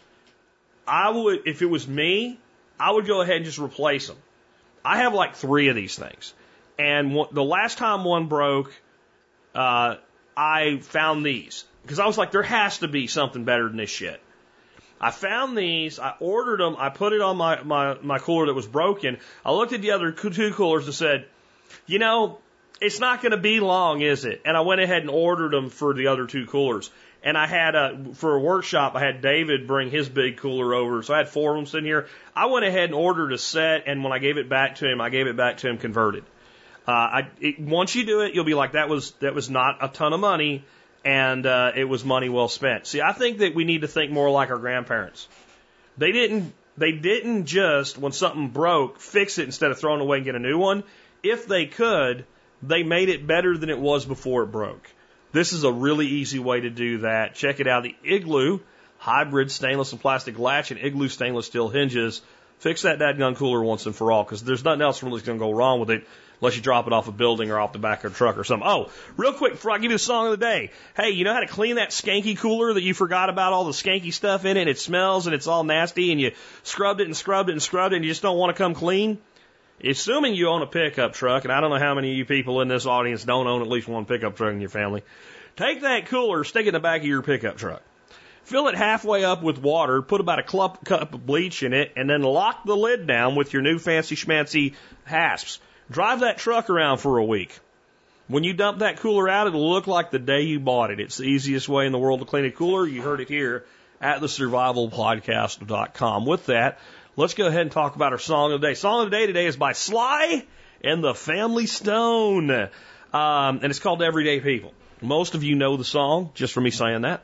I would, if it was me, I would go ahead and just replace them. I have like three of these things. And one, the last time one broke, uh, I found these because I was like, there has to be something better than this shit. I found these, I ordered them, I put it on my, my, my cooler that was broken. I looked at the other two coolers and said, you know, it's not going to be long, is it? And I went ahead and ordered them for the other two coolers. And I had a, for a workshop, I had David bring his big cooler over. So I had four of them sitting here. I went ahead and ordered a set. And when I gave it back to him, I gave it back to him converted. Uh, I, it, once you do it, you'll be like, that was, that was not a ton of money and, uh, it was money well spent. See, I think that we need to think more like our grandparents. They didn't, they didn't just, when something broke, fix it instead of throwing it away and get a new one. If they could, they made it better than it was before it broke. This is a really easy way to do that. Check it out. The Igloo hybrid stainless and plastic latch and igloo stainless steel hinges. Fix that dadgun cooler once and for all because there's nothing else really going to go wrong with it unless you drop it off a building or off the back of a truck or something. Oh, real quick before I give you the song of the day. Hey, you know how to clean that skanky cooler that you forgot about all the skanky stuff in it? And it smells and it's all nasty and you scrubbed it and scrubbed it and scrubbed it and you just don't want to come clean? Assuming you own a pickup truck, and I don't know how many of you people in this audience don't own at least one pickup truck in your family, take that cooler, stick it in the back of your pickup truck. Fill it halfway up with water, put about a cup, cup of bleach in it, and then lock the lid down with your new fancy schmancy hasps. Drive that truck around for a week. When you dump that cooler out, it'll look like the day you bought it. It's the easiest way in the world to clean a cooler. You heard it here at the survivalpodcast.com. With that, let's go ahead and talk about our song of the day. Song of the day today is by Sly and the Family Stone. Um, and it's called Everyday People. Most of you know the song just from me saying that.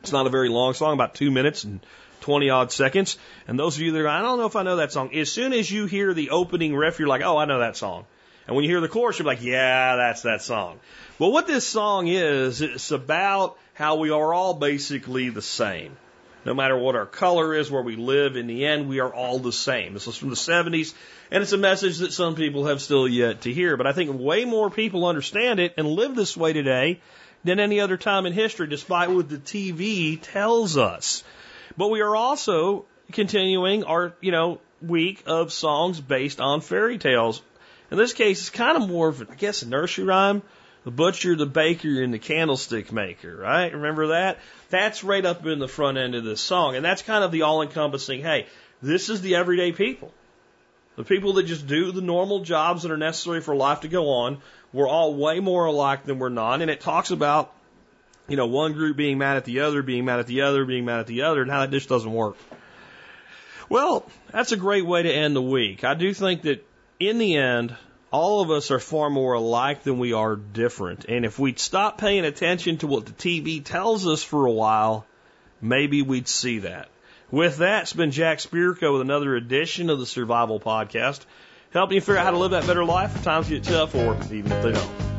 It's not a very long song, about two minutes and 20 odd seconds. And those of you that are, I don't know if I know that song. As soon as you hear the opening riff, you're like, oh, I know that song. And when you hear the chorus, you're like, yeah, that's that song. But what this song is, it's about how we are all basically the same. No matter what our color is, where we live, in the end, we are all the same. This is from the 70s, and it's a message that some people have still yet to hear. But I think way more people understand it and live this way today than any other time in history, despite what the TV tells us. But we are also continuing our, you know, week of songs based on fairy tales. In this case, it's kind of more of, I guess, a nursery rhyme. The butcher, the baker, and the candlestick maker, right? Remember that? That's right up in the front end of this song. And that's kind of the all encompassing, hey, this is the everyday people. The people that just do the normal jobs that are necessary for life to go on. We're all way more alike than we're not. And it talks about you know, one group being mad at the other, being mad at the other, being mad at the other, and how that just doesn't work. Well, that's a great way to end the week. I do think that in the end, all of us are far more alike than we are different. And if we'd stop paying attention to what the TV tells us for a while, maybe we'd see that. With that, it's been Jack Spirko with another edition of the Survival Podcast, helping you figure out how to live that better life if times get tough or even if they don't.